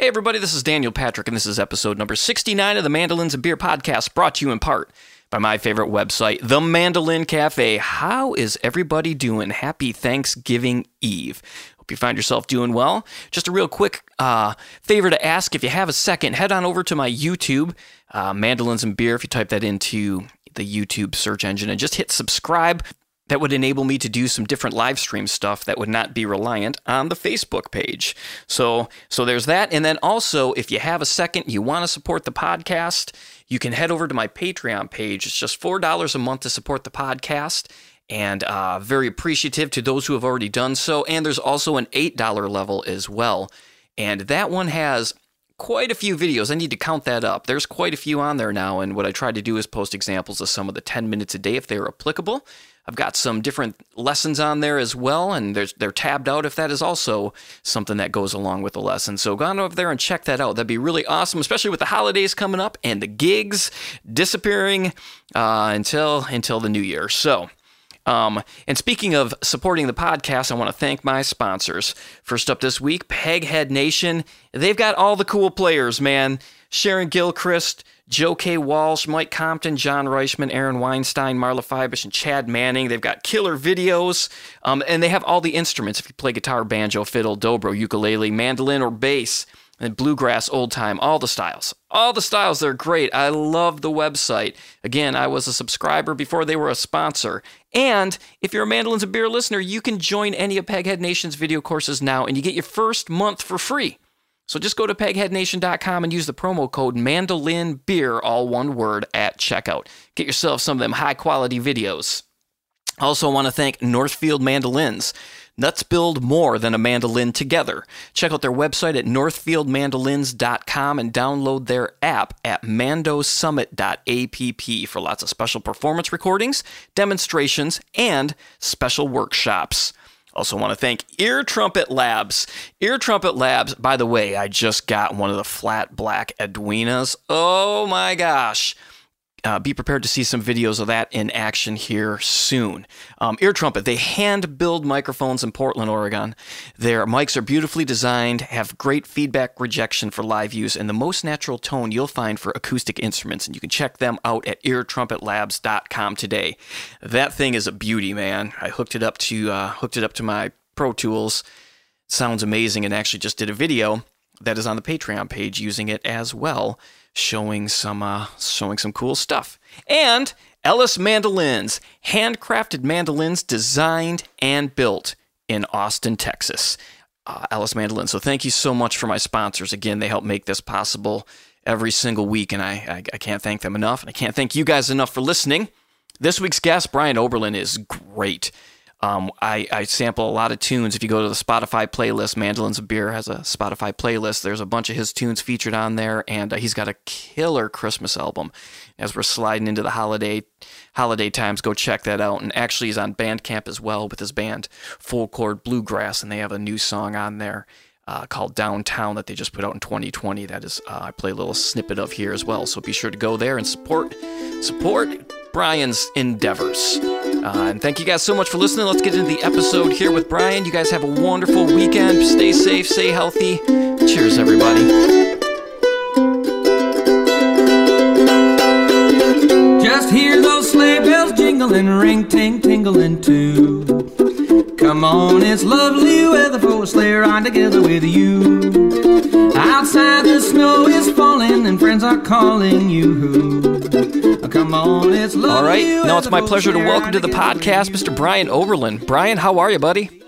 Hey, everybody, this is Daniel Patrick, and this is episode number 69 of the Mandolins and Beer podcast, brought to you in part by my favorite website, The Mandolin Cafe. How is everybody doing? Happy Thanksgiving Eve. Hope you find yourself doing well. Just a real quick uh, favor to ask if you have a second, head on over to my YouTube, uh, Mandolins and Beer, if you type that into the YouTube search engine, and just hit subscribe that would enable me to do some different live stream stuff that would not be reliant on the Facebook page. So so there's that and then also if you have a second you want to support the podcast, you can head over to my Patreon page. It's just $4 a month to support the podcast and uh, very appreciative to those who have already done so and there's also an $8 level as well. And that one has quite a few videos. I need to count that up. There's quite a few on there now, and what I try to do is post examples of some of the 10 minutes a day if they're applicable. I've got some different lessons on there as well, and they're tabbed out if that is also something that goes along with the lesson. So go on over there and check that out. That'd be really awesome, especially with the holidays coming up and the gigs disappearing uh, until until the new year. So. Um, and speaking of supporting the podcast, I want to thank my sponsors. First up this week, Peghead Nation. They've got all the cool players, man. Sharon Gilchrist, Joe K. Walsh, Mike Compton, John Reischman, Aaron Weinstein, Marla Fibish, and Chad Manning. They've got killer videos, um, and they have all the instruments. If you play guitar, banjo, fiddle, dobro, ukulele, mandolin, or bass, and bluegrass, old time, all the styles. All the styles, they're great. I love the website. Again, I was a subscriber before they were a sponsor. And if you're a Mandolins and Beer listener, you can join any of Peghead Nation's video courses now, and you get your first month for free. So just go to pegheadnation.com and use the promo code mandolin beer, all one word, at checkout. Get yourself some of them high quality videos. Also, want to thank Northfield Mandolins. Nuts build more than a mandolin together. Check out their website at northfieldmandolins.com and download their app at mandosummit.app for lots of special performance recordings, demonstrations, and special workshops. Also, want to thank Ear Trumpet Labs. Ear Trumpet Labs, by the way, I just got one of the flat black Edwinas. Oh my gosh. Uh, be prepared to see some videos of that in action here soon. Um, Ear Trumpet, they hand build microphones in Portland, Oregon. Their mics are beautifully designed, have great feedback rejection for live use, and the most natural tone you'll find for acoustic instruments. And you can check them out at eartrumpetlabs.com today. That thing is a beauty, man. I hooked it up to uh, hooked it up to my Pro Tools. Sounds amazing, and actually just did a video that is on the Patreon page using it as well showing some uh, showing some cool stuff. And Ellis Mandolins, handcrafted mandolins designed and built in Austin, Texas. Uh, Ellis Mandolins. So thank you so much for my sponsors. Again, they help make this possible every single week, and I, I, I can't thank them enough. And I can't thank you guys enough for listening. This week's guest, Brian Oberlin, is great. Um, I, I, sample a lot of tunes. If you go to the Spotify playlist, Mandolins of Beer has a Spotify playlist. There's a bunch of his tunes featured on there, and uh, he's got a killer Christmas album. As we're sliding into the holiday holiday times, go check that out. And actually, he's on Bandcamp as well with his band Full Chord Bluegrass, and they have a new song on there. Uh, called Downtown that they just put out in 2020. That is, uh, I play a little snippet of here as well. So be sure to go there and support support Brian's endeavors. Uh, and thank you guys so much for listening. Let's get into the episode here with Brian. You guys have a wonderful weekend. Stay safe, stay healthy. Cheers, everybody. Just hear those sleigh bells jingling, ring ting tingling too. Come on, it's lovely weather for a sleigh ride together with you. Outside the snow is falling and friends are calling you. Come on, it's lovely. All right, now it's my pleasure to welcome to the podcast Mr. Brian Oberlin. Brian, how are you, buddy?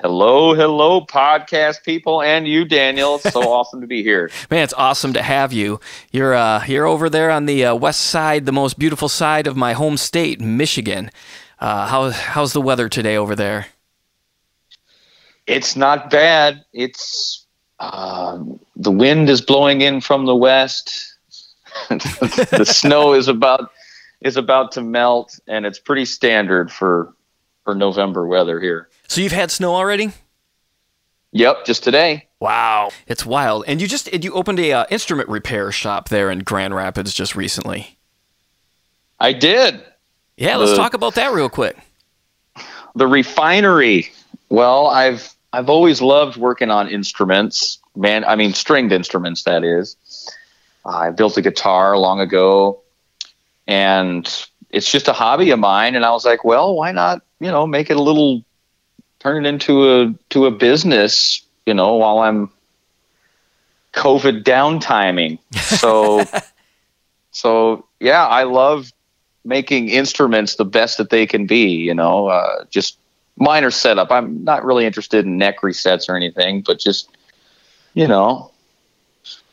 Hello, hello, podcast people, and you, Daniel. It's so awesome to be here. Man, it's awesome to have you. You're uh, you're over there on the uh, west side, the most beautiful side of my home state, Michigan. Uh, how how's the weather today over there? It's not bad. It's uh, the wind is blowing in from the west. the snow is about is about to melt, and it's pretty standard for for November weather here. So you've had snow already? Yep, just today. Wow, it's wild. And you just you opened a uh, instrument repair shop there in Grand Rapids just recently. I did. Yeah, let's the, talk about that real quick. The refinery. Well, I've I've always loved working on instruments. man, I mean stringed instruments. That is, I built a guitar long ago, and it's just a hobby of mine. And I was like, well, why not? You know, make it a little, turn it into a to a business. You know, while I'm COVID downtiming. So, so yeah, I love making instruments the best that they can be. You know, uh, just minor setup. I'm not really interested in neck resets or anything, but just you know,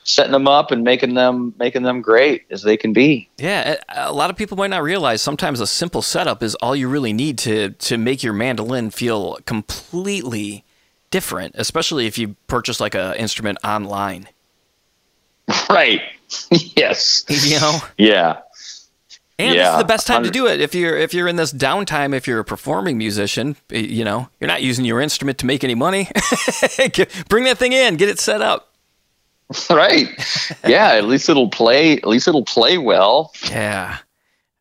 setting them up and making them making them great as they can be. Yeah, a lot of people might not realize sometimes a simple setup is all you really need to to make your mandolin feel completely different, especially if you purchase like a instrument online. Right. yes. You know. Yeah. And Yeah, this is the best time to do it if you're if you're in this downtime. If you're a performing musician, eh, you know you're not using your instrument to make any money. Bring that thing in, get it set up. Right. Yeah. At least it'll play. At least it'll play well. Yeah.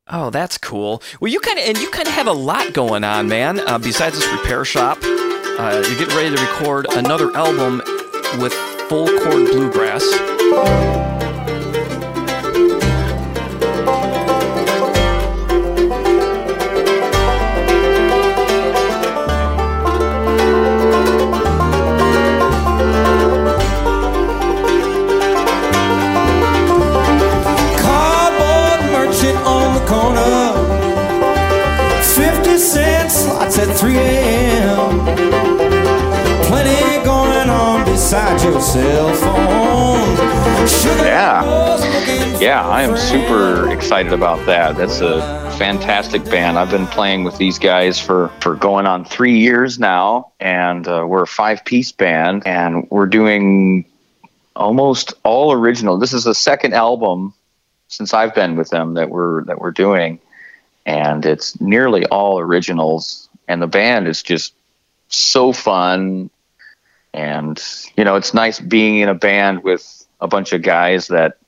Oh, that's cool. Well, you kind of and you kind of have a lot going on, man. Uh, besides this repair shop, uh, you're getting ready to record another album with full chord bluegrass. 3 a.m. Plenty going on beside your cell phone. Sugar Yeah. Yeah, I am super excited about that. That's a fantastic band. I've been playing with these guys for, for going on three years now, and uh, we're a five piece band, and we're doing almost all original. This is the second album since I've been with them that we're that we're doing, and it's nearly all originals. And the band is just so fun, and you know it's nice being in a band with a bunch of guys that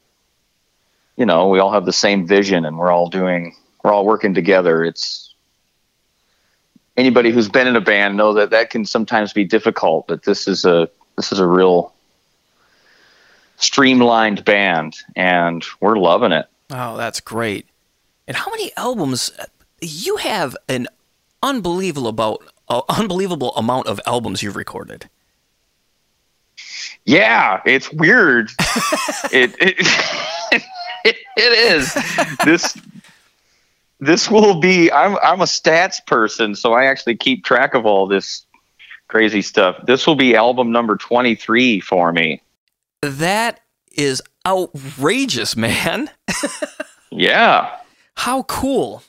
you know, we all have the same vision and we're all doing, we're all working together. It's anybody who's been in a band know that that can sometimes be difficult, but this is a, this is a real streamlined band and we're loving it. Oh, that's great. And how many albums? Uh, you have an unbelievable about uh, unbelievable amount of albums you've recorded. Yeah, it's weird. it, it it is. This this will be I'm I'm a stats person, so I actually keep track of all this crazy stuff. This will be album number 23 for me. That is outrageous, man. Yeah. How cool.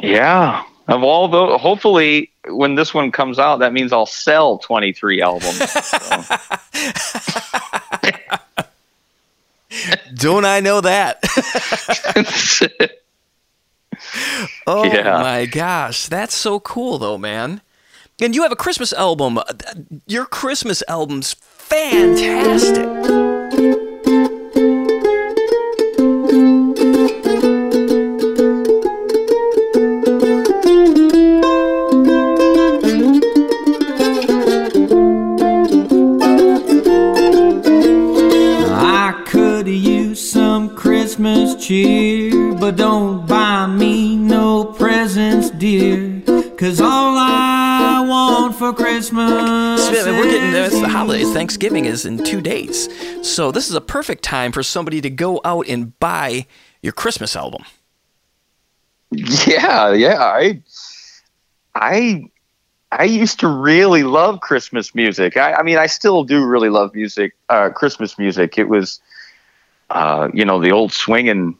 Yeah. Of all the hopefully when this one comes out that means I'll sell 23 albums. Don't I know that? oh Yeah. my gosh, that's so cool though, man. And you have a Christmas album. Your Christmas album's fantastic. Cheer, but don't buy me no presents, dear. Cause all I want for Christmas. So, We're getting is it's the holidays. Thanksgiving is in two days, so this is a perfect time for somebody to go out and buy your Christmas album. yeah, yeah. I I I used to really love Christmas music. I, I mean, I still do really love music, uh, Christmas music. It was, uh, you know, the old swinging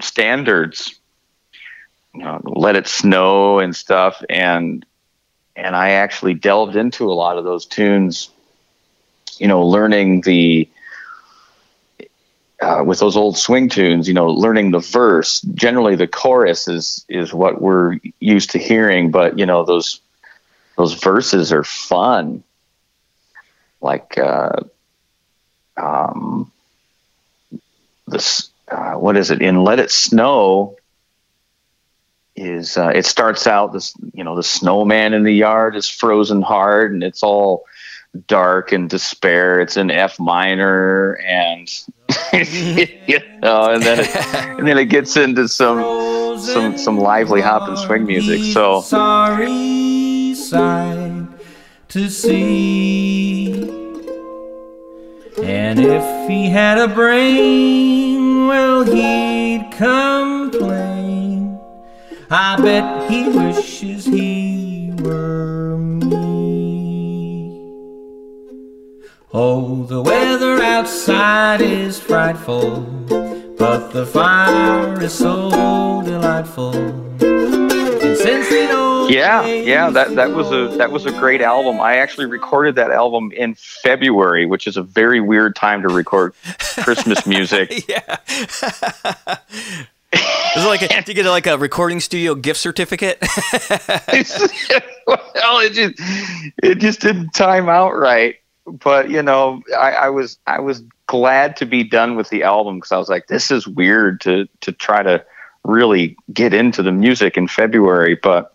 standards, you know, "Let It Snow" and stuff, and and I actually delved into a lot of those tunes. You know, learning the uh, with those old swing tunes, you know, learning the verse. Generally, the chorus is is what we're used to hearing, but you know those those verses are fun. Like uh, um, this, uh, what is it in "Let It Snow"? Is uh, it starts out this you know the snowman in the yard is frozen hard and it's all dark and despair. It's in F minor, and you know, and then it, and then it gets into some some some lively hop and swing music. So sorry sight to see. And if he had a brain, well, he'd complain. I bet he wishes he were me. Oh, the weather outside is frightful, but the fire is so delightful. And since we know yeah, yeah, that that was a that was a great album. I actually recorded that album in February, which is a very weird time to record Christmas music. yeah. Is it like a, you get like a recording studio gift certificate? well, it just it just didn't time out right. But you know, I, I was I was glad to be done with the album because I was like, this is weird to to try to really get into the music in February, but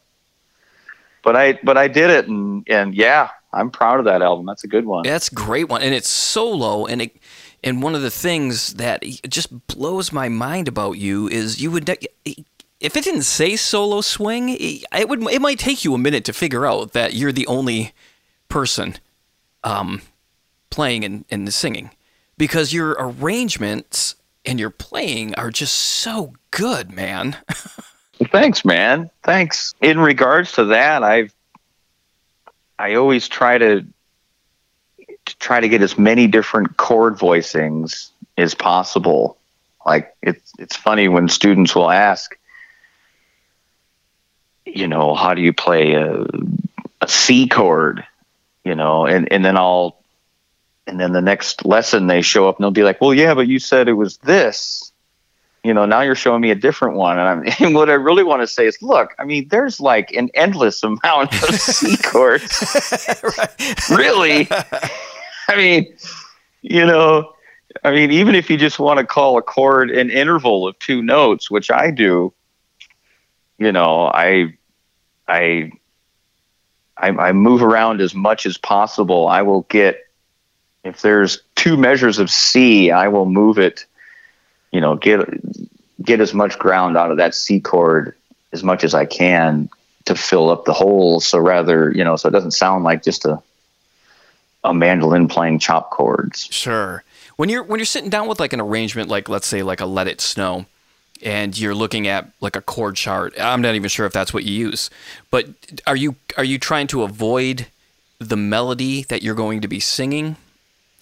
but I but I did it, and and yeah, I'm proud of that album. That's a good one. That's a great one, and it's solo, and it and one of the things that just blows my mind about you is you would if it didn't say solo swing, it would it might take you a minute to figure out that you're the only person um, playing and, and singing because your arrangements and your playing are just so good, man. Thanks, man. Thanks. In regards to that, I've I always try to, to try to get as many different chord voicings as possible. Like it's it's funny when students will ask, you know, how do you play a, a C chord? You know, and, and then I'll and then the next lesson they show up and they'll be like, Well, yeah, but you said it was this you know, now you're showing me a different one. And, I'm, and what I really want to say is, look, I mean, there's like an endless amount of C chords. really? I mean, you know, I mean, even if you just want to call a chord an interval of two notes, which I do, you know, I, I, I, I move around as much as possible. I will get, if there's two measures of C, I will move it you know, get get as much ground out of that C chord as much as I can to fill up the hole. So rather, you know, so it doesn't sound like just a a mandolin playing chop chords. Sure. When you're when you're sitting down with like an arrangement, like let's say like a Let It Snow, and you're looking at like a chord chart. I'm not even sure if that's what you use, but are you are you trying to avoid the melody that you're going to be singing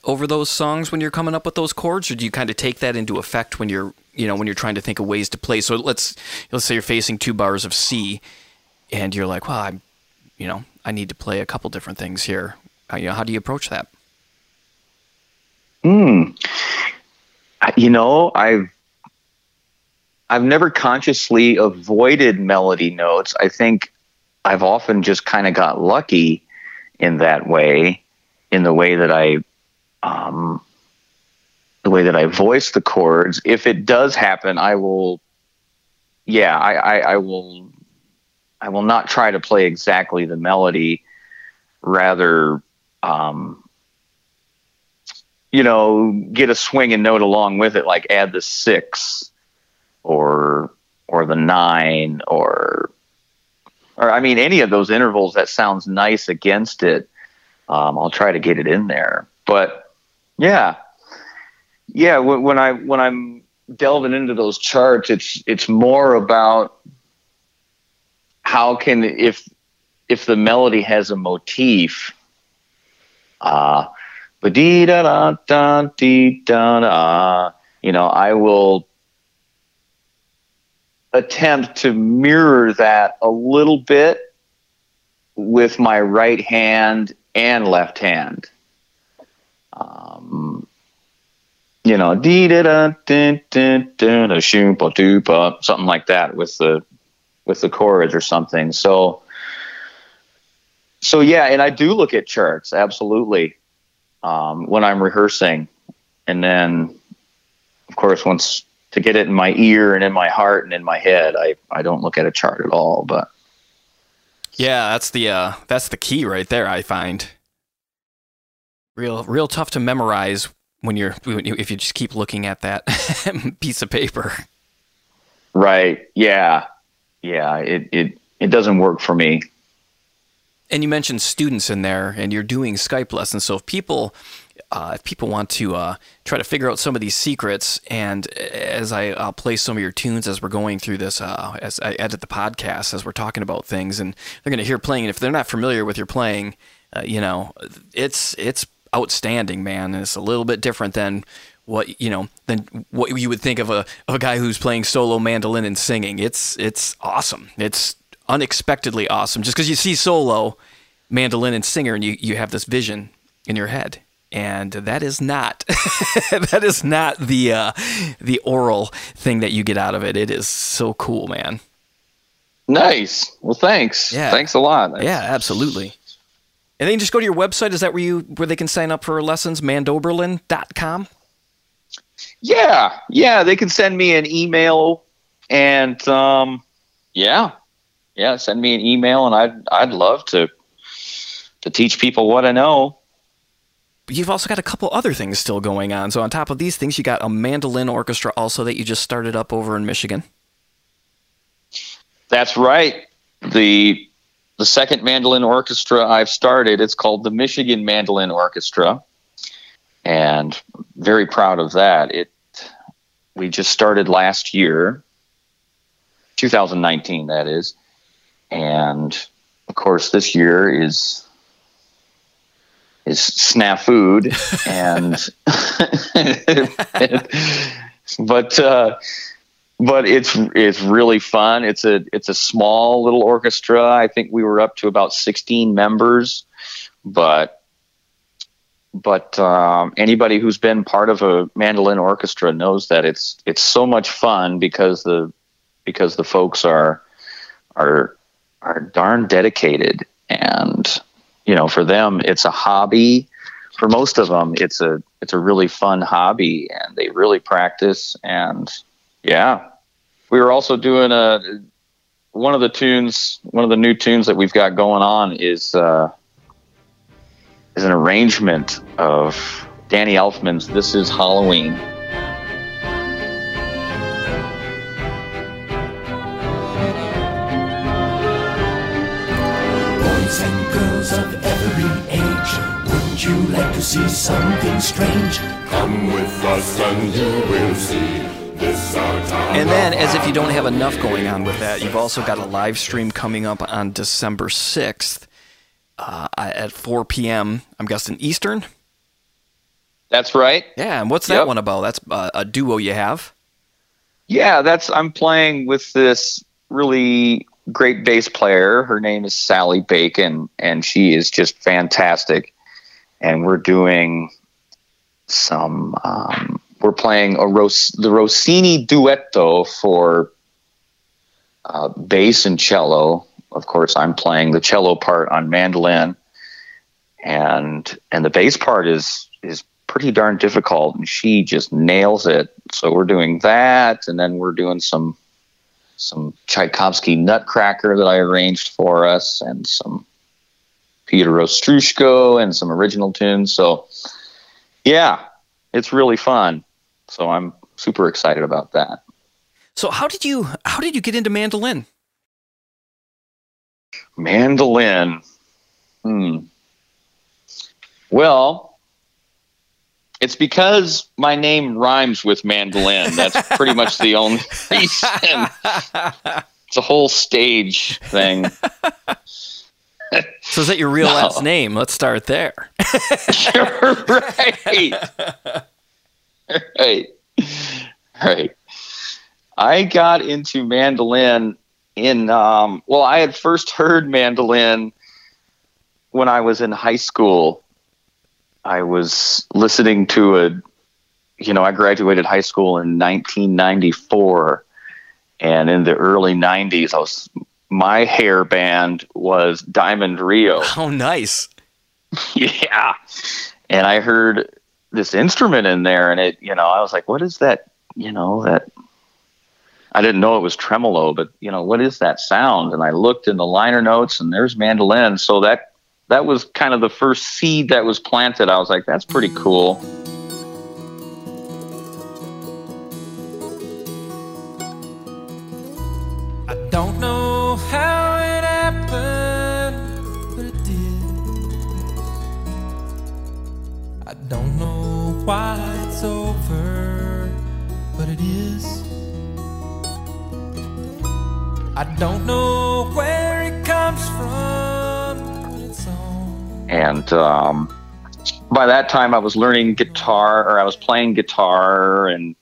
over those songs when you're coming up with those chords, or do you kind of take that into effect when you're you know when you're trying to think of ways to play? So let's let's say you're facing two bars of C, and you're like, well, I'm you know I need to play a couple different things here. Uh, you know, how do you approach that? Hmm. You know, I've I've never consciously avoided melody notes. I think I've often just kind of got lucky in that way, in the way that I um, the way that I voice the chords. If it does happen, I will, yeah, I, I, I will, I will not try to play exactly the melody. Rather, um, you know, get a swing and note along with it, like add the six or or the nine or or I mean any of those intervals that sounds nice against it. Um, I'll try to get it in there, but yeah, yeah. When, when I when I'm delving into those charts, it's it's more about how can if if the melody has a motif, uh, ba dee da da da dee da da. You know, I will attempt to mirror that a little bit with my right hand and left hand um, you know, dee da da da da da something like that with the with the chords or something. So, so yeah, and I do look at charts absolutely um, when I'm rehearsing, and then of course once to get it in my ear and in my heart and in my head, I I don't look at a chart at all, but. Yeah, that's the uh, that's the key right there. I find Real, real tough to memorize when you're if you just keep looking at that piece of paper. Right. Yeah. Yeah. It it it doesn't work for me. And you mentioned students in there, and you're doing Skype lessons. So if people uh, if people want to uh, try to figure out some of these secrets, and as I, I'll play some of your tunes as we're going through this, uh, as I edit the podcast, as we're talking about things, and they're going to hear playing. And if they're not familiar with your playing, uh, you know, it's it's outstanding, man. And it's a little bit different than what you know than what you would think of a of a guy who's playing solo mandolin and singing. It's it's awesome. It's unexpectedly awesome. Just because you see solo mandolin and singer, and you you have this vision in your head and that is not that is not the uh, the oral thing that you get out of it. It is so cool, man. Nice. Well, thanks. Yeah. Thanks a lot. Yeah, absolutely. And then just go to your website. Is that where you where they can sign up for lessons? Mandoberlin.com? Yeah. Yeah. They can send me an email and um yeah. Yeah, send me an email and I'd I'd love to to teach people what I know you've also got a couple other things still going on. So on top of these things, you got a mandolin orchestra also that you just started up over in Michigan. That's right. The the second mandolin orchestra I've started, it's called the Michigan Mandolin Orchestra. And very proud of that. It we just started last year, 2019 that is. And of course this year is is snafu'd and but uh, but it's it's really fun. It's a it's a small little orchestra. I think we were up to about 16 members, but but um, anybody who's been part of a mandolin orchestra knows that it's it's so much fun because the because the folks are are are darn dedicated and you know, for them, it's a hobby. For most of them, it's a it's a really fun hobby, and they really practice. And yeah, we were also doing a one of the tunes, one of the new tunes that we've got going on is uh, is an arrangement of Danny Elfman's "This Is Halloween." Boys and girls of every age, wouldn't you like to see something strange? Come with us and you will see. And then, as if you don't have enough going on with that, you've also got a live stream coming up on December 6th uh, at 4 p.m. I'm guessing Eastern? That's right. Yeah, and what's that yep. one about? That's uh, a duo you have? Yeah, that's I'm playing with this really great bass player. Her name is Sally Bacon, and she is just fantastic and we're doing some. Um, we're playing a Ros- the Rossini duetto for uh, bass and cello. Of course, I'm playing the cello part on mandolin, and and the bass part is is pretty darn difficult, and she just nails it. So we're doing that, and then we're doing some some Tchaikovsky Nutcracker that I arranged for us, and some Peter Ostroushko and some original tunes. So, yeah, it's really fun. So I'm super excited about that. So how did you how did you get into mandolin? Mandolin. Hmm. Well, it's because my name rhymes with mandolin. That's pretty much the only reason. It's a whole stage thing. so is that your real no. last name? Let's start there. You're right. right. Right. I got into mandolin in um, well, I had first heard mandolin when I was in high school. I was listening to a you know, I graduated high school in 1994 and in the early 90s I was my hair band was Diamond Rio. Oh, nice. yeah. And I heard this instrument in there, and it, you know, I was like, what is that? You know, that I didn't know it was tremolo, but, you know, what is that sound? And I looked in the liner notes, and there's mandolin. So that that was kind of the first seed that was planted. I was like, that's pretty cool. I don't know why it's over, but it is. I don't know where it comes from, and um, by that time I was learning guitar or I was playing guitar and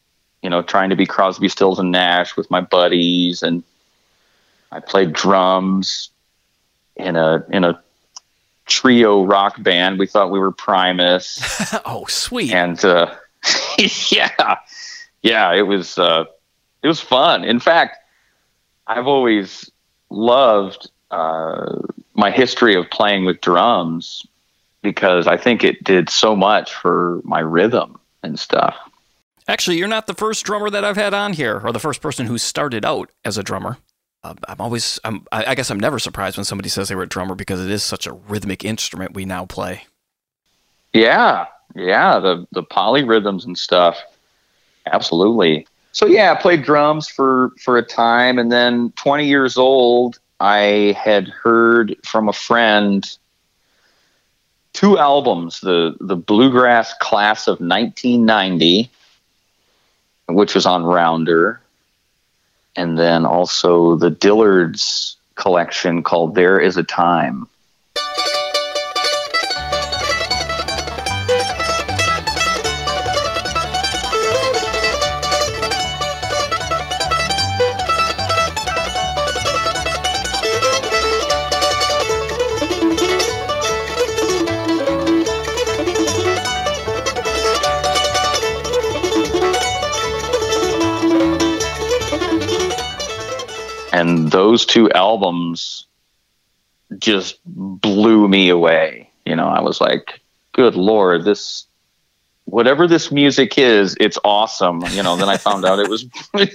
you know trying to be Crosby, Stills and Nash with my buddies and I played drums in a in a trio rock band. We thought we were Primus oh, sweet. and uh, yeah, yeah, it was uh, it was fun. In fact, I've always loved uh, my history of playing with drums because I think it did so much for my rhythm and stuff. Actually, you're not the first drummer that I've had on here, or the first person who started out as a drummer. I'm always, I'm, I I guess I'm never surprised when somebody says they were a drummer because it is such a rhythmic instrument we now play. Yeah, yeah, the the polyrhythms and stuff. Absolutely. So yeah, I played drums for for a time, and then 20 years old, I had heard from a friend two albums: the the Bluegrass Class of 1990, which was on Rounder, and then also the Dillards collection called There Is a Time. Those two albums just blew me away. You know i was like good lord this whatever this music is it's awesome. You know then i found out it was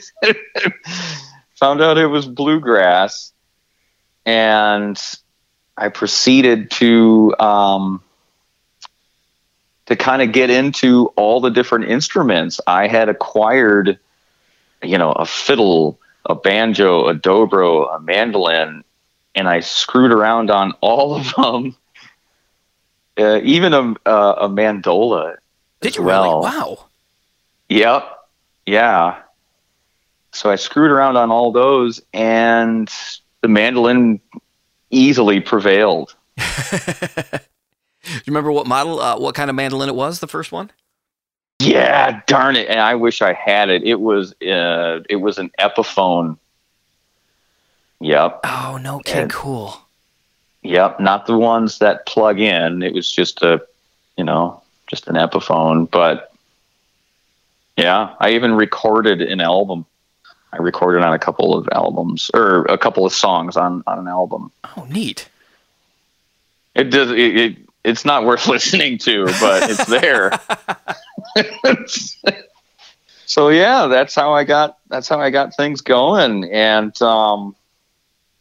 found out it was bluegrass. And i proceeded to um to kind of get into all the different instruments. I had acquired you know a fiddle a banjo, a dobro, a mandolin, and I screwed around on all of them. Uh, even a, a, a mandola. Did you well. really? Wow. Yep. Yeah. So I screwed around on all those, and the mandolin easily prevailed. Do you remember what model, uh, what kind of mandolin it was? The first one. Yeah, darn it! And I wish I had it. It was uh, it was an Epiphone. Yep. Oh no, okay, And- cool. Yep, not the ones that plug in. It was just a, you know, just an Epiphone. But yeah, I even recorded an album. I recorded on a couple of albums or a couple of songs on on an album. Oh, neat. It does. It, it it's not worth listening to, but it's there. so yeah, that's how I got. That's how I got things going, and um,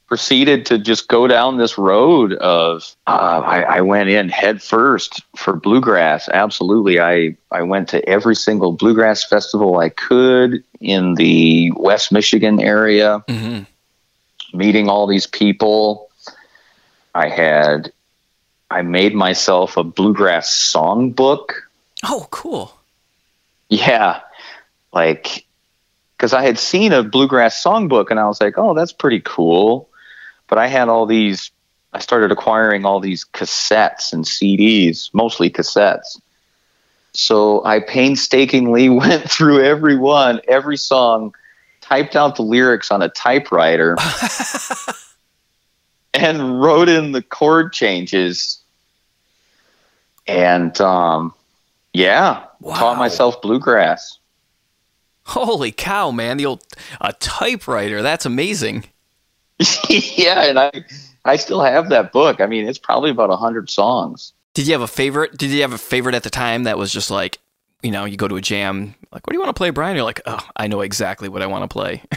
proceeded to just go down this road of. Uh, I, I went in head first for bluegrass. Absolutely, I I went to every single bluegrass festival I could in the West Michigan area hmm meeting all these people. I had I made myself a bluegrass songbook. Oh, cool. Yeah. Like cuz I had seen a bluegrass songbook and I was like, "Oh, that's pretty cool." But I had all these I started acquiring all these cassettes and CDs, mostly cassettes. So I painstakingly went through every one, every song, typed out the lyrics on a typewriter and wrote in the chord changes and um yeah Wow. taught myself bluegrass Holy cow, man! The old a typewriter. That's amazing. yeah and i i still have that book i mean it's probably about a 100 songs Did you have a favorite? Did you have a favorite at the time that was just like, you know, you go to a jam, like, what do you want to play, Brian? You're like, oh, I know exactly what I want to play.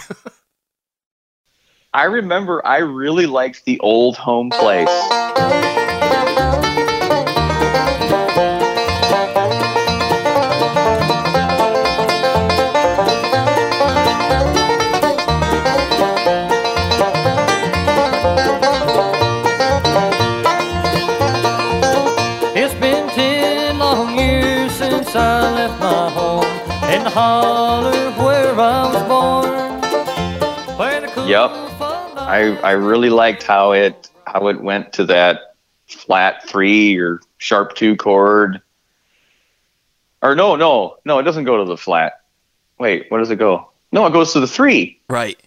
i remember i really liked the old home place holler where I was born. Cool Yep. I I really liked how it how it went to that flat three or sharp two chord. Or no, no, no, it doesn't go to the flat. Wait, where does it go? No, it goes to the three, Right.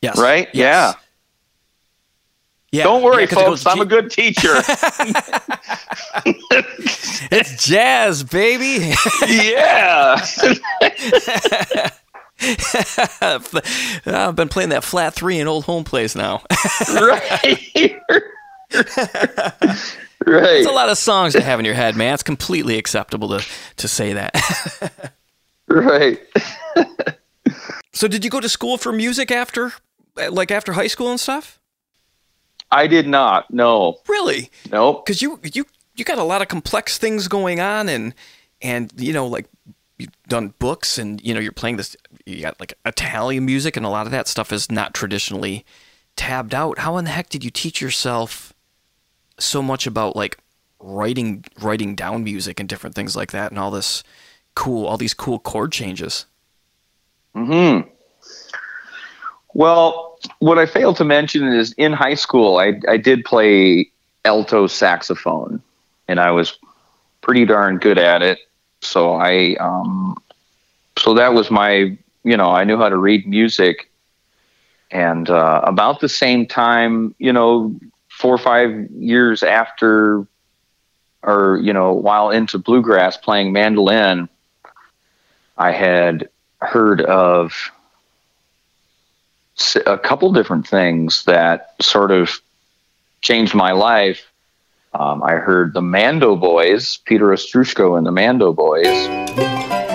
Yes. right? Yes. Yeah. Don't worry, Yeah, 'cause it goes folks. I'm G- a good teacher. It's jazz, baby. yeah. I've been playing that flat three in old home place now. right. right. It's a lot of songs to have in your head, man. It's completely acceptable to to say that. Right. so, did you go to school for music after, like after high school and stuff? I did not. No. Really? Nope. Because you you you got a lot of complex things going on, and and you know like you've done books, and you know you're playing this. You got like Italian music, and a lot of that stuff is not traditionally tabbed out. How in the heck did you teach yourself so much about like writing writing down music and different things like that, and all this cool all these cool chord changes? Hmm. Well, what I failed to mention is in high school, I I did play alto saxophone, and I was pretty darn good at it. So I um, so that was my you know I knew how to read music, and uh, about the same time, you know, four or five years after, or you know, while into bluegrass playing mandolin, I had heard of a couple different things that sort of changed my life. Um, I heard the Mando Boys, Peter Ostroushko and the Mando Boys.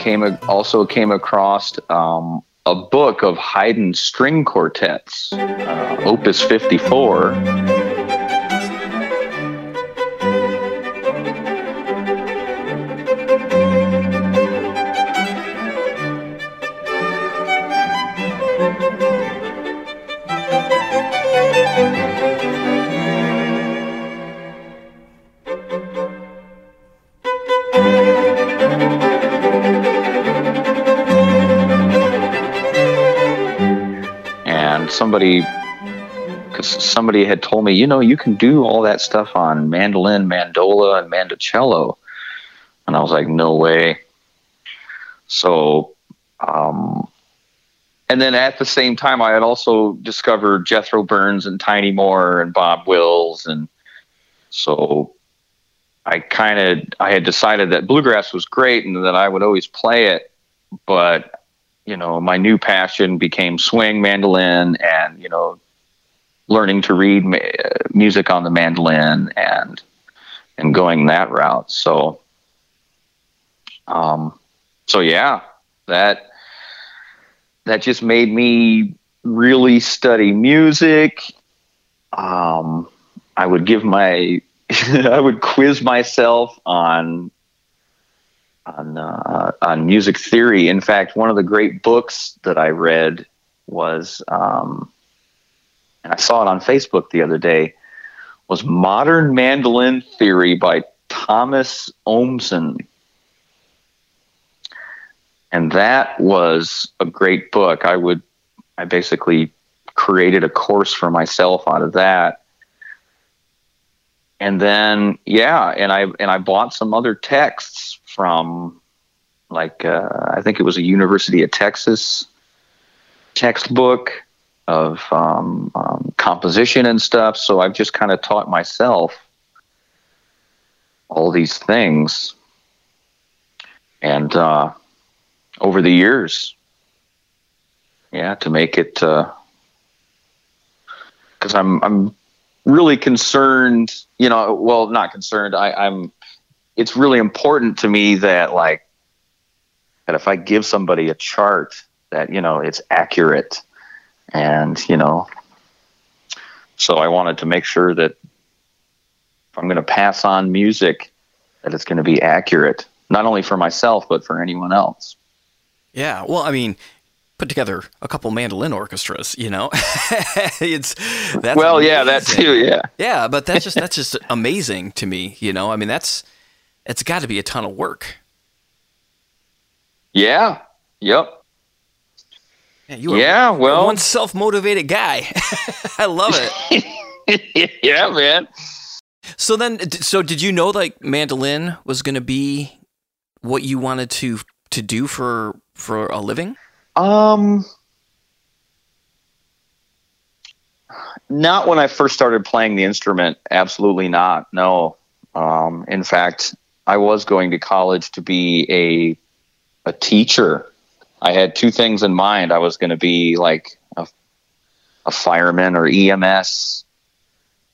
Came also came across um, a book of Haydn string quartets, uh, Opus 54. Somebody because somebody had told me you know you can do all that stuff on mandolin mandola and mandocello. And i was like no way. So um and then at the same time i had also discovered jethro burns and tiny moore and bob wills and so i kind of i had decided that bluegrass was great and that i would always play it but you know, my new passion became swing mandolin and, you know, learning to read ma- uh, music on the mandolin and, and going that route. So, um, so yeah, that, that just made me really study music. Um, I would give my, I would quiz myself on on uh, on music theory. In fact, one of the great books that I read was, um, and I saw it on Facebook the other day, was Modern Mandolin Theory by Thomas Ohmsen. And that was a great book. I would, I basically created a course for myself out of that. And then, yeah, and I and I bought some other texts from like uh, I think it was a University of Texas textbook of um, um, composition and stuff. So I've just kind of taught myself all these things, and uh, over the years, yeah, to make it because I'm I'm really concerned. You know, well, not concerned. I, I'm it's really important to me that like that if I give somebody a chart that you know it's accurate, and you know, so I wanted to make sure that if I'm going to pass on music, that it's going to be accurate, not only for myself but for anyone else. Yeah. Well, I mean, put together a couple mandolin orchestras, you know. it's that's well, yeah, that amazing. too, yeah. Yeah, but that's just that's just amazing to me, you know. I mean, that's it's got to be a ton of work. Yeah. Yep. Yeah, you Yeah, well- one self-motivated guy. I love it. yeah, man. So then, so did you know like mandolin was going to be what you wanted to to do for for a living? Um, not when I first started playing the instrument. Absolutely not. No. Um, in fact, I was going to college to be a a teacher. I had two things in mind. I was going to be like a, a fireman or EMS,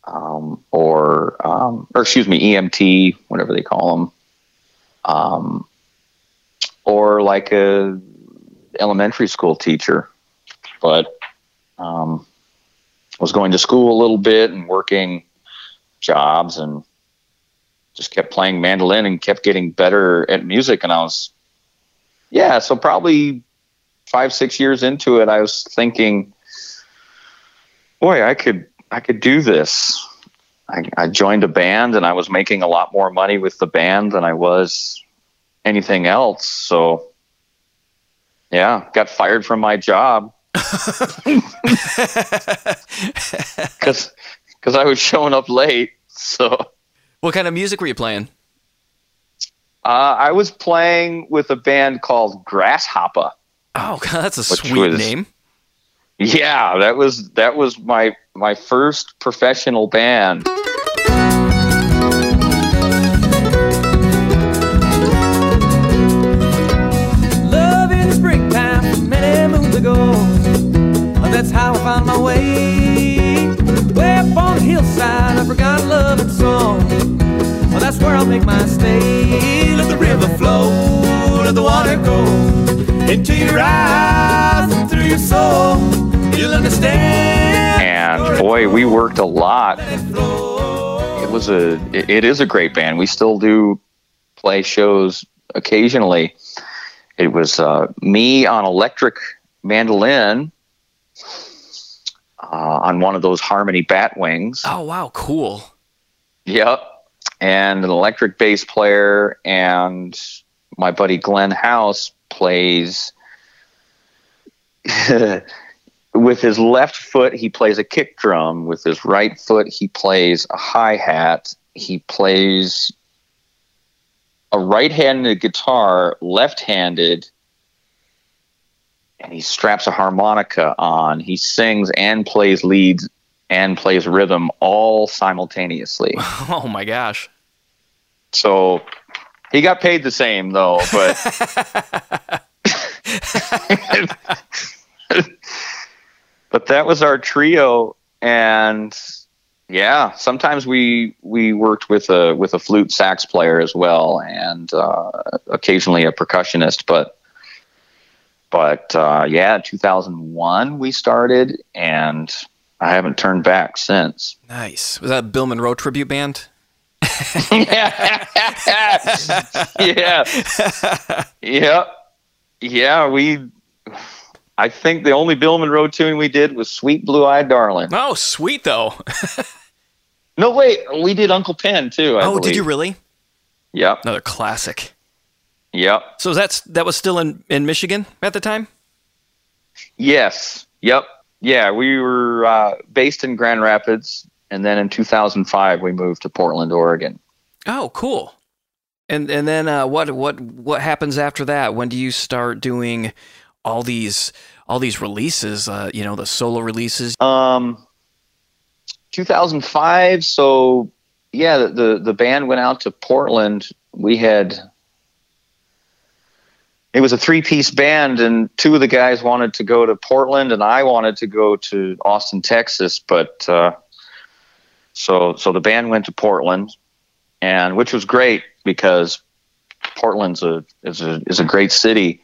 um, or um, or excuse me, EMT, whatever they call them, um, or like a elementary school teacher, but um, was going to school a little bit and working jobs and just kept playing mandolin and kept getting better at music. And I was, yeah, so probably five, six years into it, I was thinking, boy, I could, I could do this. I, I joined a band and I was making a lot more money with the band than I was anything else. So, yeah, got fired from my job because because I was showing up late. So What kind of music were you playing? uh, I was playing with a band called Grasshopper. Oh, God, that's a sweet was- name. Yeah, that was that was my my first professional band. And boy, we worked a lot. It was a it, is a great band. We still do play shows occasionally. It was uh, me on electric mandolin uh, on one of those Harmony bat wings. Oh, wow, cool. Yep. And an electric bass player, and my buddy Glenn House plays. with his left foot, he plays a kick drum. With his right foot, he plays a hi hat. He plays a right handed guitar, left handed, and he straps a harmonica on. He sings and plays leads and plays rhythm all simultaneously. Oh my gosh. So he got paid the same though, but but that was our trio and yeah, sometimes we we worked with a with a flute sax player as well and uh, occasionally a percussionist, but but uh, yeah, 2001 we started and I haven't turned back since. Nice. Was that a Bill Monroe tribute band? yeah. yeah. Yeah, we I think the only Bill Monroe tune we did was Sweet Blue Eyed Darling. Oh, sweet though. No, wait, we did Uncle Pen too. I oh, did you really? Yep. Another classic. Yep. So that's that was still in in Michigan at the time. Yes. Yep. Yeah, we were uh, based in Grand Rapids, and then in 2005 we moved to Portland, Oregon. Oh, cool. And and then uh, what what what happens after that? When do you start doing all these all these releases? Uh, you know, the solo releases. Um, 2005. So yeah, the, the band went out to Portland. We had it was a three piece band, and two of the guys wanted to go to Portland, and I wanted to go to Austin, Texas. But uh, so so the band went to Portland, and which was great because Portland's a is a is a great city.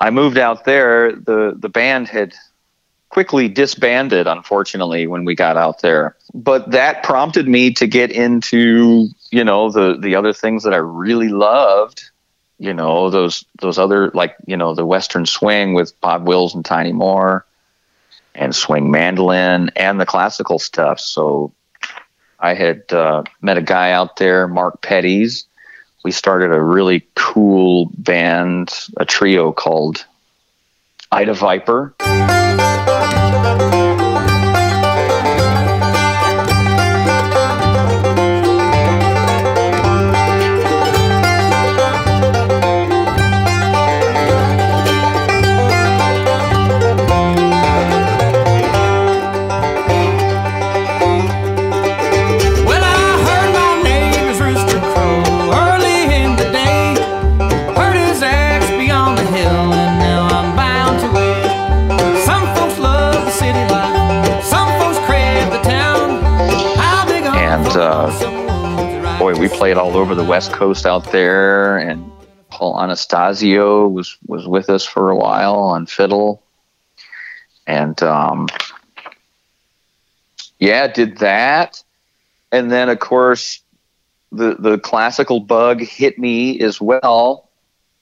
I moved out there, the the band had quickly disbanded, unfortunately, when we got out there. But that prompted me to get into, you know, the the other things that I really loved. You know, those those other like, you know, the Western swing with Bob Wills and Tiny Moore and swing mandolin and the classical stuff. So I had uh, met a guy out there, Mark Petties. We started a really cool band, a trio called Ida Viper. Played all over the West Coast out there, and Paul Anastasio was was with us for a while on fiddle, and um, yeah, did that, and then of course the the classical bug hit me as well,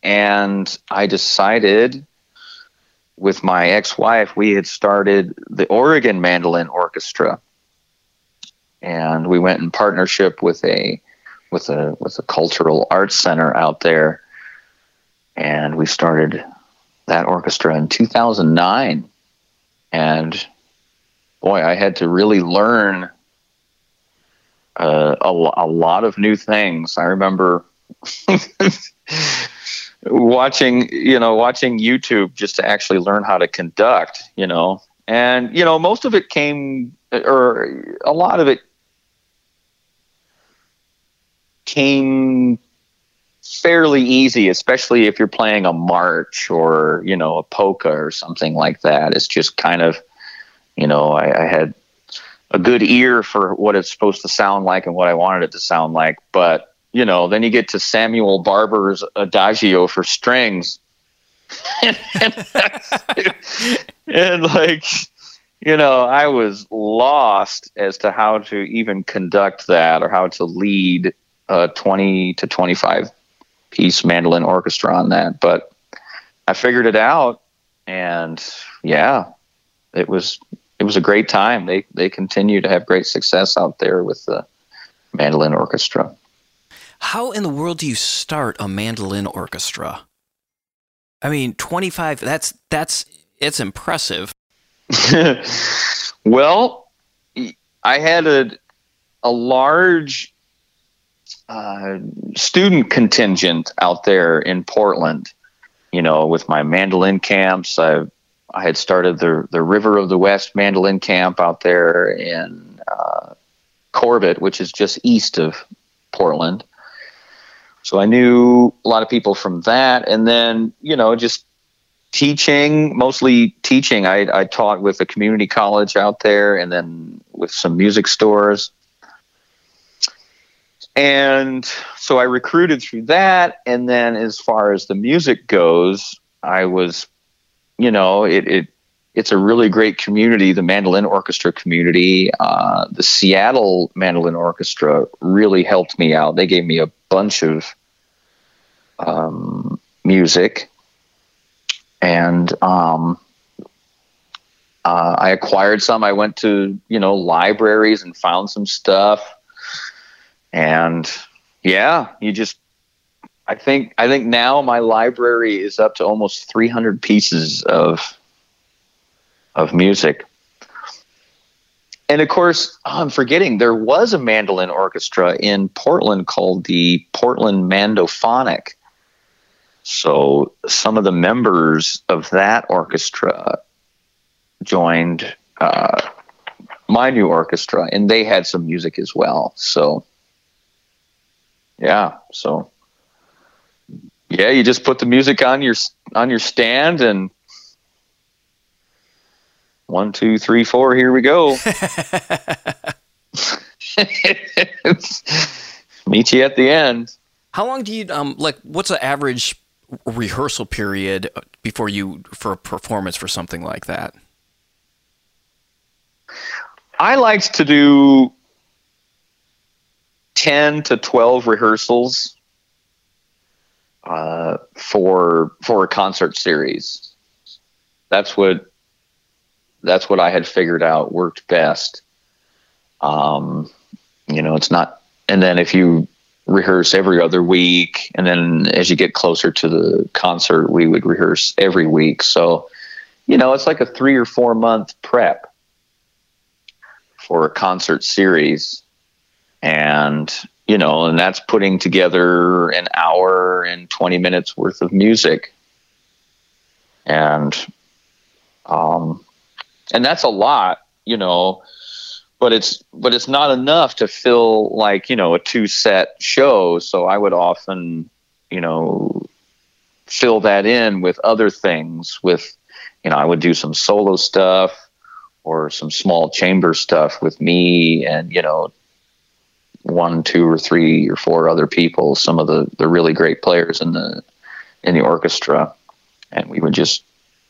and I decided with my ex-wife we had started the Oregon Mandolin Orchestra. And we went in partnership with a with a with a cultural arts center out there. And we started that orchestra in 2009 and boy i had to really learn uh, a, a lot of new things. I remember watching you know watching youtube just to actually learn how to conduct you know. And you know most of it came or a lot of it came fairly easy, especially if you're playing a march or you know a polka or something like that. It's just kind of, you know, I, I had a good ear for what it's supposed to sound like and what I wanted it to sound like. But you know, then you get to Samuel Barber's Adagio for strings, and, and like. You know, I was lost as to how to even conduct that or how to lead a 20 to 25 piece mandolin orchestra on that but i figured it out and yeah it was it was a great time they they continue to have great success out there with the mandolin orchestra How in the world do you start a mandolin orchestra? I mean, 25 that's that's it's impressive. well i had a a large uh, student contingent out there in Portland. You know, with my mandolin camps, I I had started the the River of the West mandolin camp out there in uh, Corbett, which is just east of Portland. So I knew a lot of people from that, and then you know just teaching, mostly teaching. I I taught with a community college out there, and then with some music stores and so I recruited through that. And then as far as the music goes, I was, you know, it, it it's a really great community, the mandolin orchestra community. Uh, the Seattle Mandolin Orchestra really helped me out. They gave me a bunch of um, music, and um, uh, I acquired some. I went to you know libraries and found some stuff and yeah you just i think i think now my library is up to almost 300 pieces of of music. And of course oh, i'm forgetting there was a mandolin orchestra in portland called the portland mandophonic. So some of the members of that orchestra joined uh, my new orchestra and they had some music as well. So yeah so yeah you just put the music on your on your stand and one two three four here we go meet you at the end How long do you um like what's the average rehearsal period before you for a performance for something like that? I liked to do 10 to 12 rehearsals uh, for for a concert series. That's what that's what I had figured out worked best. Um, you know, it's not and then if you rehearse every other week and then as you get closer to the concert we would rehearse every week. So, you know, it's like a 3 or 4 month prep for a concert series and you know and that's putting together an hour and 20 minutes worth of music. And um and that's a lot you know but it's but it's not enough to fill like you know a two set show. So i would often you know fill that in with other things with you know i would do some solo stuff or some small chamber stuff with me and you know one two or three or four other people some of the the really great players in the in the orchestra. And we would just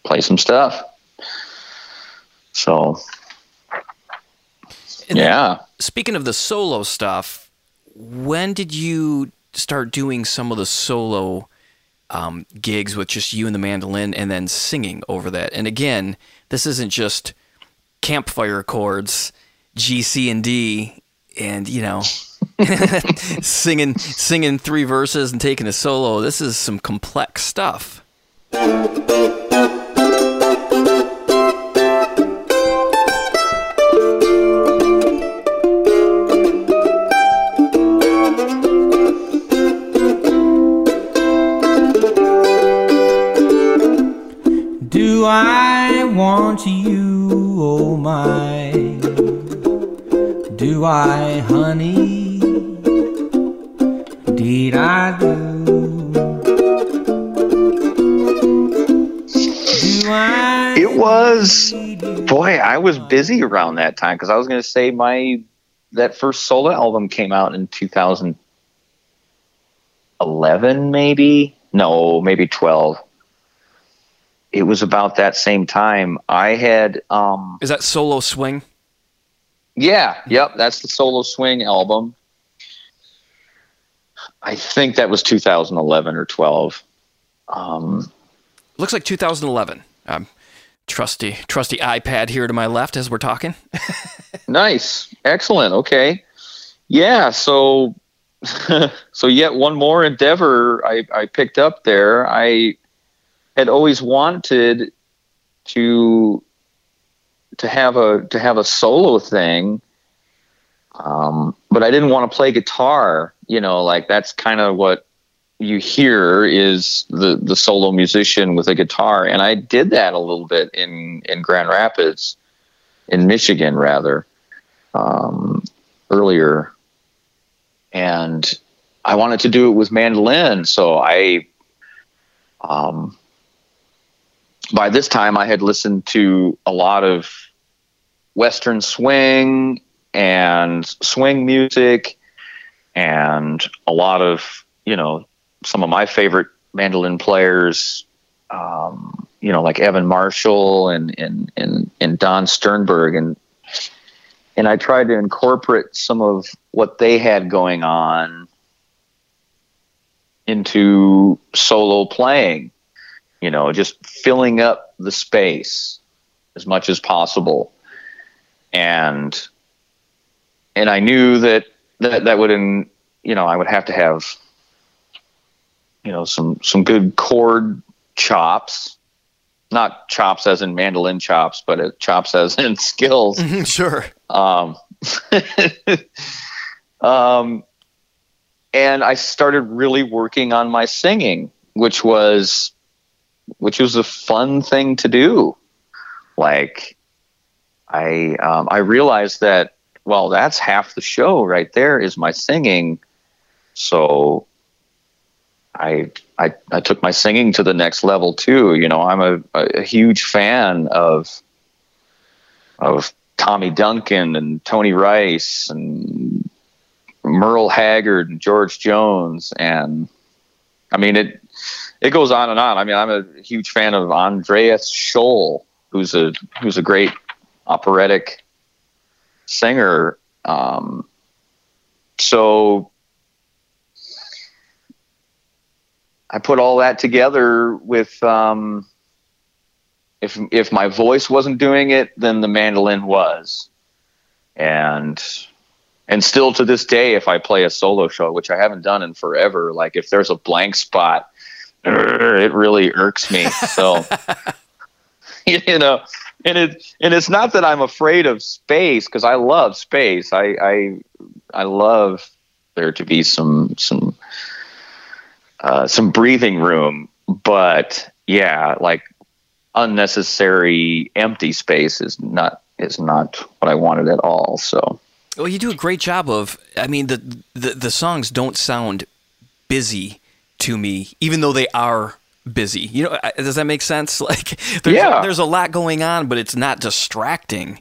play some stuff. So And yeah. Speaking of the solo stuff, when did you start doing some of the solo um, gigs with just you and the mandolin and then singing over that? And again, this isn't just campfire chords, G, C, and D, and you know, singing singing three verses and taking a solo. This is some complex stuff. Do I want you, oh my? Do I, honey? Did I do? Do I? it was boy i was busy around that time because i was going to say my that first solo album came out in 2011 maybe no maybe 12 it was about that same time i had um Is that solo swing? Yeah yep that's the solo swing album i think that was 2011 or 12 um Looks like 2011. Um, trusty trusty iPad here to my left as we're talking. Nice. Excellent. Okay. Yeah. So, so yet one more endeavor I, I picked up there. I had always wanted to to have a to have a solo thing, um, but I didn't want to play guitar. You know, like that's kind of what you hear is the the solo musician with a guitar, and I did that a little bit in in Grand Rapids, in Michigan rather um, earlier, and I wanted to do it with mandolin. So I, um, by this time, I had listened to a lot of Western swing and swing music, and a lot of you know some of my favorite mandolin players. Um, you know, like Evan Marshall and and and, and Don Stiernberg, and and I tried to incorporate some of what they had going on into solo playing. You know, just filling up the space as much as possible, and and I knew that that that would, in, you know, I would have to have, you know, some some good chord chops, not chops as in mandolin chops, but uh, chops as in skills sure. um, um, and I started really working on my singing, which was which was a fun thing to do. Like I um, I realized that well, that's half the show right there is my singing. So I I I took my singing to the next level too. You know, I'm a, a, huge fan of of Tommy Duncan and Tony Rice and Merle Haggard and George Jones and I mean it it goes on and on. I mean, I'm a huge fan of Andreas Scholl, who's a who's a great operatic singer. Um, so I put all that together with um, if if my voice wasn't doing it, then the mandolin was, and and still to this day, if I play a solo show, which I haven't done in forever, like if there's a blank spot, it really irks me. So you know, and it and it's not that I'm afraid of space because I love space. I I I love there to be some some uh, some breathing room, but yeah, like unnecessary empty space is not is not what I wanted at all. So. Well, you do a great job of. I mean, the the, the songs don't sound busy to me, even though they are busy. You know, does that make sense? Like, there's, Yeah. there's a lot going on, but it's not distracting.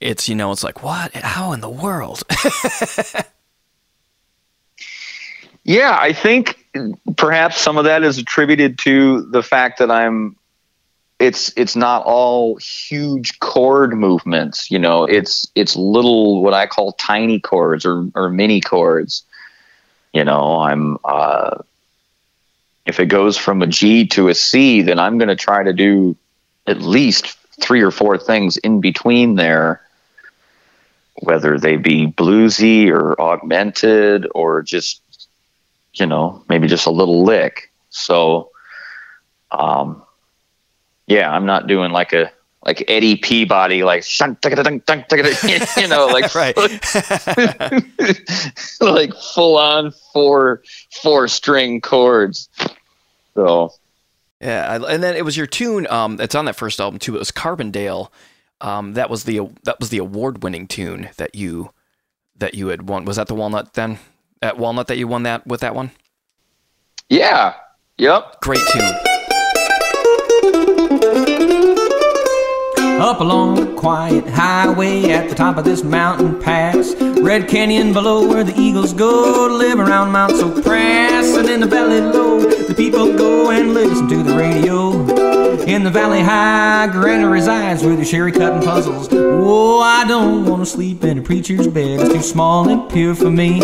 It's you know, it's like what? How in the world? Yeah, I think perhaps some of that is attributed to the fact that I'm it's it's not all huge chord movements, you know. It's it's little what I call tiny chords or or mini chords. You know, I'm uh if it goes from a G to a C, then I'm going to try to do at least three or four things in between there whether they be bluesy or augmented or just you know, maybe just a little lick. So, um, yeah, I'm not doing like a like Eddie Peabody, like shun- ticka-da-dunk, dunk, ticka-da- you know, like Right. like full on four four string chords. So Yeah, and then it was your tune. Um, it's on that first album too. It was Carbondale. Um, that was the that was the award winning tune that you that you had won. Was that the Walnut then? At Walnut that you won that with that one? yeah, yep. Great tune. Up along the quiet highway at the top of this mountain pass. Red Canyon below where the eagles go to live around Mount Sopris. And in the valley low, the people go and listen to the radio. In the valley high, Granny resides with her sherry cutting puzzles. Whoa, I don't want to sleep in a preacher's bed. It's too small and pure for me.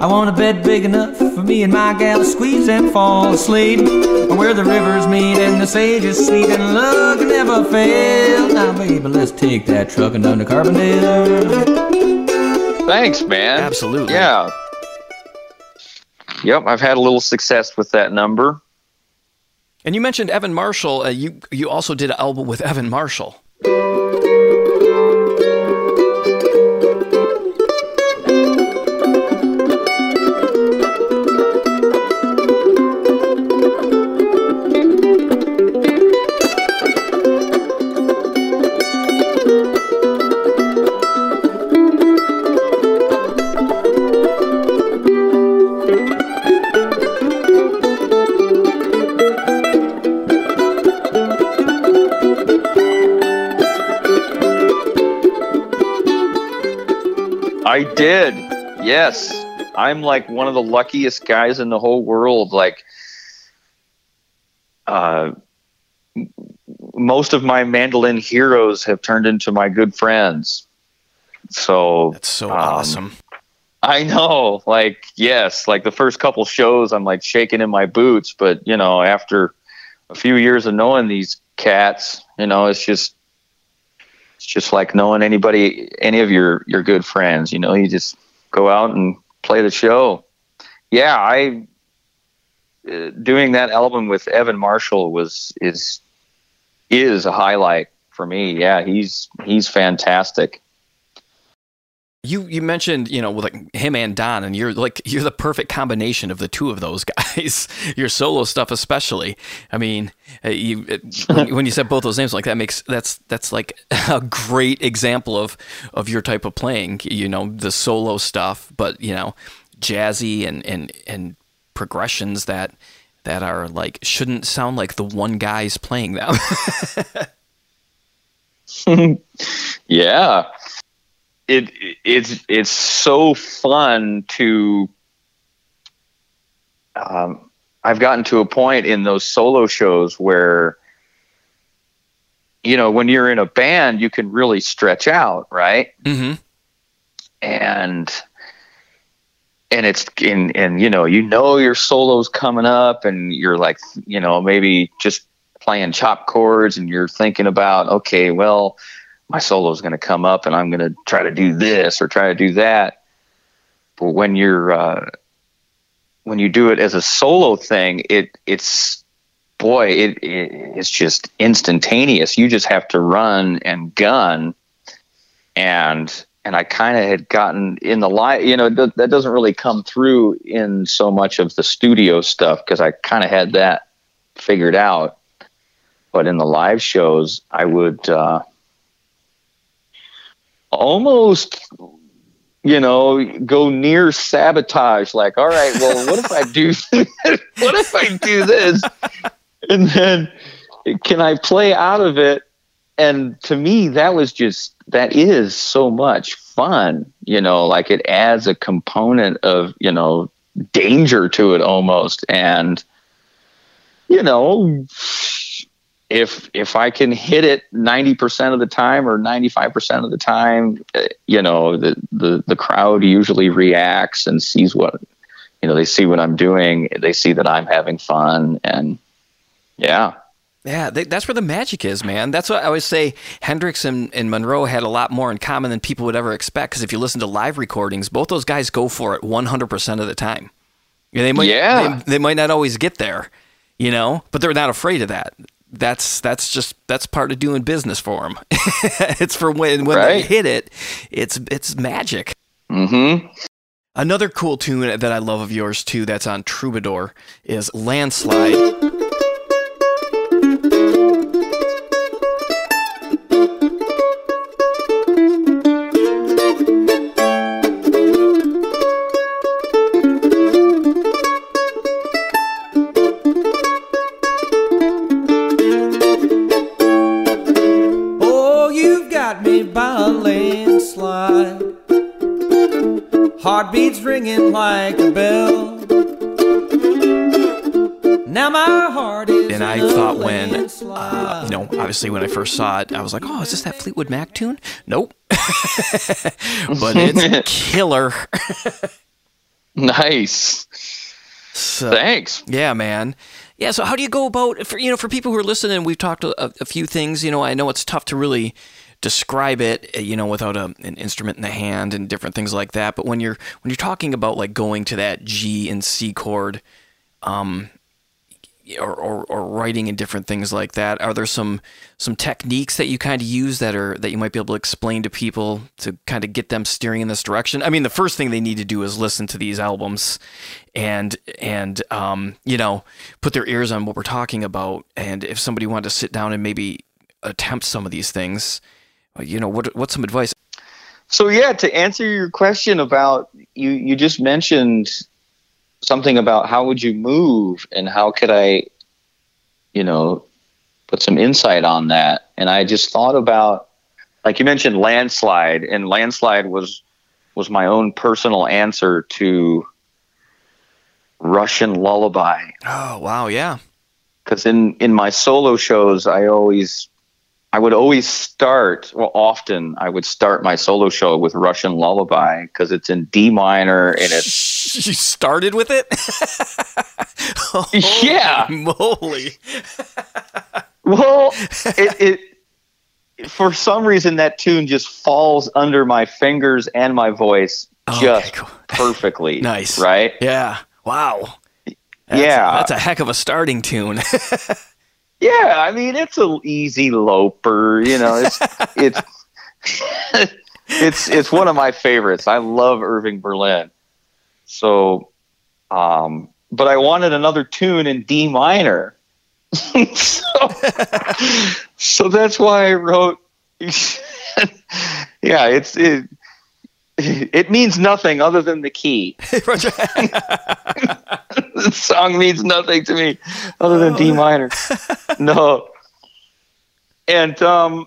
I want a bed big enough for me and my gal to squeeze and fall asleep. Where the rivers meet and the sage is sweet and love can never fail. Now, baby, let's take that truck and down to Carbondale. Thanks, man. Absolutely. Yeah. Yep, I've had a little success with that number. And you mentioned Evan Marshall. Uh, you you also did an album with Evan Marshall. I did. Yes. I'm like one of the luckiest guys in the whole world. Like, uh, most of my mandolin heroes have turned into my good friends. So That's so um, awesome. I know, like, yes, like the first couple shows, I'm like shaking in my boots. But, you know, after a few years of knowing these cats, you know, it's just, it's just like knowing anybody, any of your, your good friends, you know, you just go out and play the show. Yeah. I, uh, doing that album with Evan Marshall was, is, is a highlight for me. Yeah. He's, he's fantastic. You you mentioned you know with like him and Don, and you're like you're the perfect combination of the two of those guys. Your solo stuff, especially. I mean, uh, you when, when you said both those names, like that makes that's that's like a great example of of your type of playing. You know, the solo stuff, but you know, jazzy and and and progressions that that are like shouldn't sound like the one guy's playing them. yeah it it's it's so fun to um I've gotten to a point in those solo shows where you know, when you're in a band, you can really stretch out, right? Mm-hmm. and and it's in and you know you know your solo's coming up and you're like you know maybe just playing chop chords and you're thinking about okay well my solo is going to come up and i'm going to try to do this or try to do that. But when you're uh, when you do it as a solo thing it it's boy it, it it's just instantaneous. You just have to run and gun. And and I kind of had gotten in the live, you know, th- that doesn't really come through in so much of the studio stuff because I kind of had that figured out. But in the live shows, I would uh, almost, you know, go near sabotage. Like, all right, well, what if I do? what if I do this? And then, can I play out of it? And to me, that was just that is so much fun you know like it adds a component of you know danger to it almost and you know if if i can hit it 90% of the time or 95% of the time uh, you know the the the crowd usually reacts and sees what you know they see what i'm doing they see that i'm having fun and yeah Yeah, they, that's where the magic is, man. That's what I always say. Hendrix and, and Monroe had a lot more in common than people would ever expect. Because if you listen to live recordings, both those guys go for it 100% of the time. They might, Yeah. They, they might not always get there, you know, but they're not afraid of that. That's that's just that's part of doing business for them. it's for when when they hit it, it's it's magic. mm-hmm Another cool tune that I love of yours too that's on Troubadour is Landslide. Heartbeats ringing like a bell. Now my heart is. And I thought when, uh, you know, obviously when I first saw it, I was like, oh, is this that Fleetwood Mac tune? Nope. but it's killer. nice So, thanks yeah, man. Yeah. So how do you go about for you know for people who are listening? We've talked a, a few things. You know, I know it's tough to really describe it. uh, You know, without a, an instrument in the hand and different things like that. But when you're when you're talking about like going to that G and C chord, um, or, or, or writing and different things like that. Are there some some techniques that you kind of use that are that you might be able to explain to people to kind of get them steering in this direction? I mean, the first thing they need to do is listen to these albums and and um, you know put their ears on what we're talking about. And if somebody wanted to sit down and maybe attempt some of these things, you know, what what's some advice? So yeah, to answer your question about you, you just mentioned something about how would you move and how could I, you know, put some insight on that. And I just thought about, like you mentioned, landslide, and landslide was was my own personal answer to Russian lullaby Oh wow, yeah, because in in my solo shows i always i would always start well often i would start my solo show with russian lullaby because it's in d minor and it's you started with it. Yeah. moly. well it, it for some reason that tune just falls under my fingers and my voice just cool. perfectly Nice. right Yeah. Wow. That's, Yeah. That's a heck of a starting tune. Yeah, I mean it's an easy loper, you know. It's it's it's it's one of my favorites. I love Irving Berlin. So, um, but I wanted another tune in D minor. so, so that's why I wrote. yeah, it's it. It means nothing other than the key. The song means nothing to me other than D minor. no. And um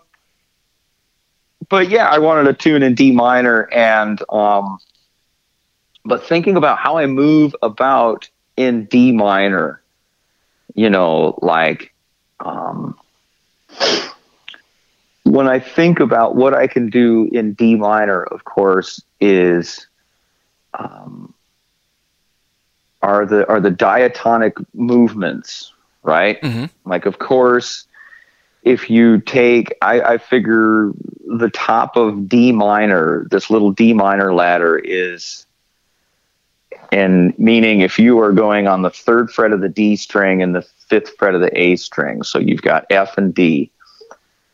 but yeah, I wanted a tune in D minor and um but thinking about how I move about in D minor you know, like um, when I think about what I can do in D minor, of course, is um, are the are the diatonic movements, right? Mhm. Like, of course, if you take, I, I figure the top of D minor, this little D minor ladder is, and meaning if you are going on the third fret of the D string and the fifth fret of the A string, so you've got F and D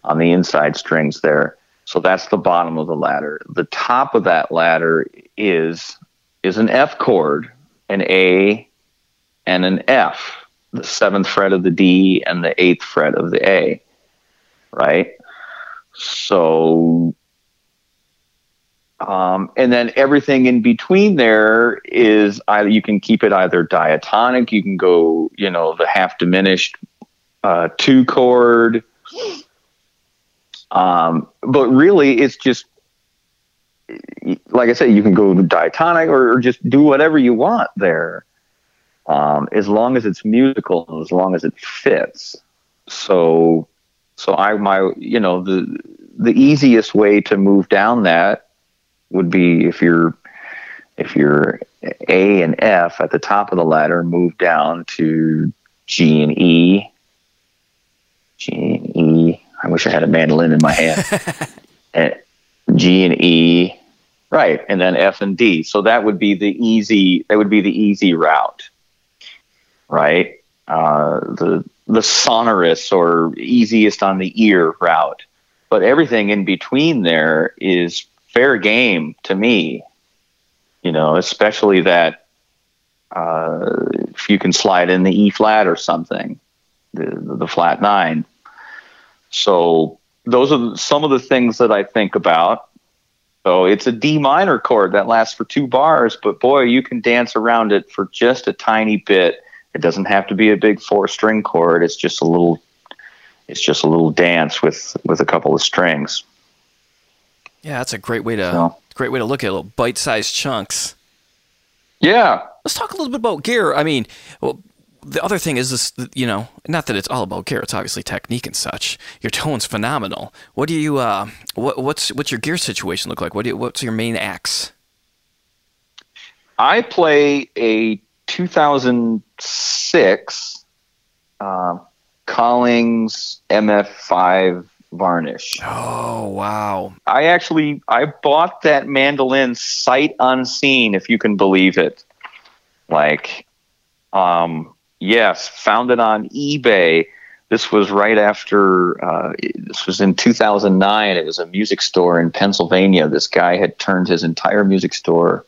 on the inside strings there. So that's the bottom of the ladder. The top of that ladder is is an F chord, an A, and an F, the seventh fret of the D and the eighth fret of the A, right? So, um, and then everything in between there is either you can keep it either diatonic, you can go, you know, the half diminished uh, two chord. Um, but really, it's just like I said, you can go diatonic or, or just do whatever you want there, um, as long as it's musical and as long as it fits. So, so I my you know the the easiest way to move down that would be if you're if you're A and F at the top of the ladder, move down to G and E. G and E. I wish I had a mandolin in my hand. and G and E, right, and then F and D. So that would be the easy. That would be the easy route, right? Uh, the the sonorous or easiest on the ear route. But everything in between there is fair game to me. You know, especially that uh, if you can slide in the E flat or something, the the flat nine. So those are some of the things that I think about. So it's a D minor chord that lasts for two bars, but boy, you can dance around it for just a tiny bit. It doesn't have to be a big four string chord. It's just a little it's just a little dance with with a couple of strings. Yeah, that's a great way to So- great way to look at it. Little bite-sized chunks. Yeah. Let's talk a little bit about gear. I mean, well, the other thing is this, you know, not that it's all about gear. It's obviously technique and such. Your tone's phenomenal. What do you, uh, what, what's what's your gear situation look like? What do you, what's your main axe? I play a 2006 uh, Collings MF5 varnish. Oh wow! I actually I bought that mandolin sight unseen, if you can believe it. Like, um, yes, found it on eBay. This was right after. Uh, this was in 2009. It was a music store in Pennsylvania. This guy had turned his entire music store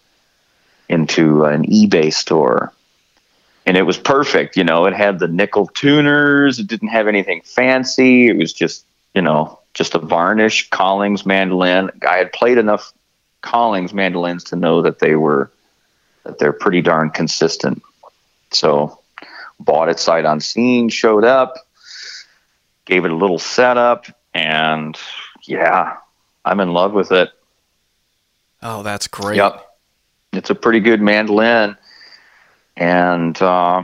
into an eBay store. And it was perfect, you know. It had the nickel tuners. It didn't have anything fancy. It was just, you know, just a varnish Collings mandolin. I had played enough Collings mandolins to know that they were that they're pretty darn consistent. So bought it sight unseen, showed up, gave it a little setup, and yeah, I'm in love with it. Oh, that's great. Yep. It's a pretty good mandolin. And uh,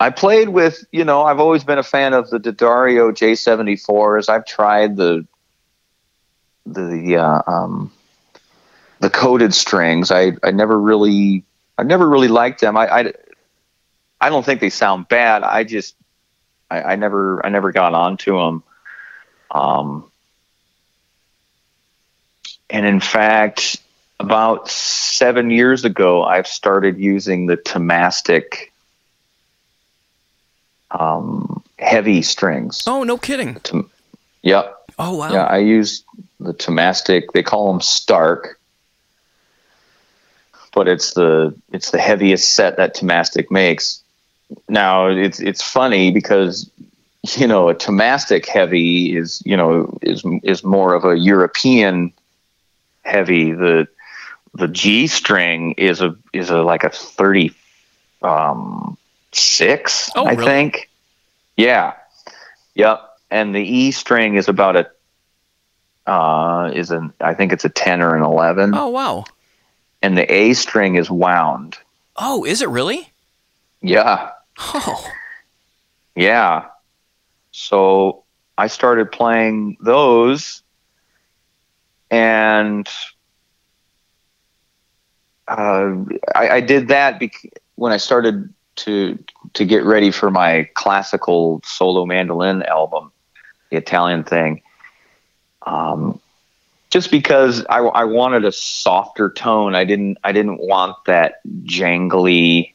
I played with, you know, I've always been a fan of the D'Addario J74s. I've tried the the uh, um, the coated strings. I, I never really I never really liked them. I, I I don't think they sound bad. I just I, I never I never got onto them. Um, and in fact, about seven years ago, I've started using the Thomastik um, heavy strings. Oh, no kidding. Tom- yep. Oh wow. Yeah, I use the Thomastik. They call them Stark, but it's the it's the heaviest set that Thomastik makes. Now it's it's funny because you know a Thomastik heavy is you know is is more of a European heavy. The the G string is a is a like a thirty um, six, Oh, I really? think. Yeah. Yep. And the E string is about a uh, is an I think it's a ten or an eleven. Oh wow. and the A string is wound. Oh, is it really? Yeah. Oh, yeah. So I started playing those and uh, I, I did that when I started to to get ready for my classical solo mandolin album, the Italian thing. Um, just because I, I wanted a softer tone, I didn't I didn't want that jangly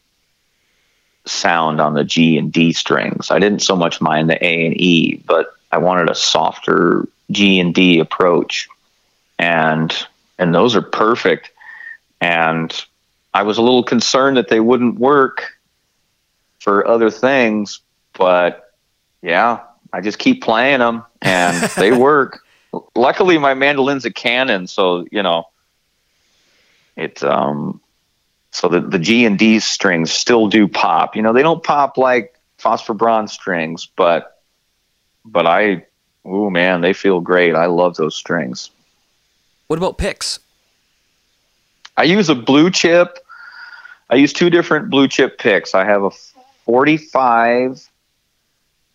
sound on the G and D strings. I didn't so much mind the A and E, but I wanted a softer G and D approach, and and those are perfect. And I was a little concerned that they wouldn't work for other things, but yeah, I just keep playing them and they work. Luckily, my mandolin's a Canon, so you know it. Um, so the the G and D strings still do pop. You know, they don't pop like phosphor bronze strings, but but I, oh man, they feel great. I love those strings. What about picks? I use a blue chip. I use two different blue chip picks. I have a 45.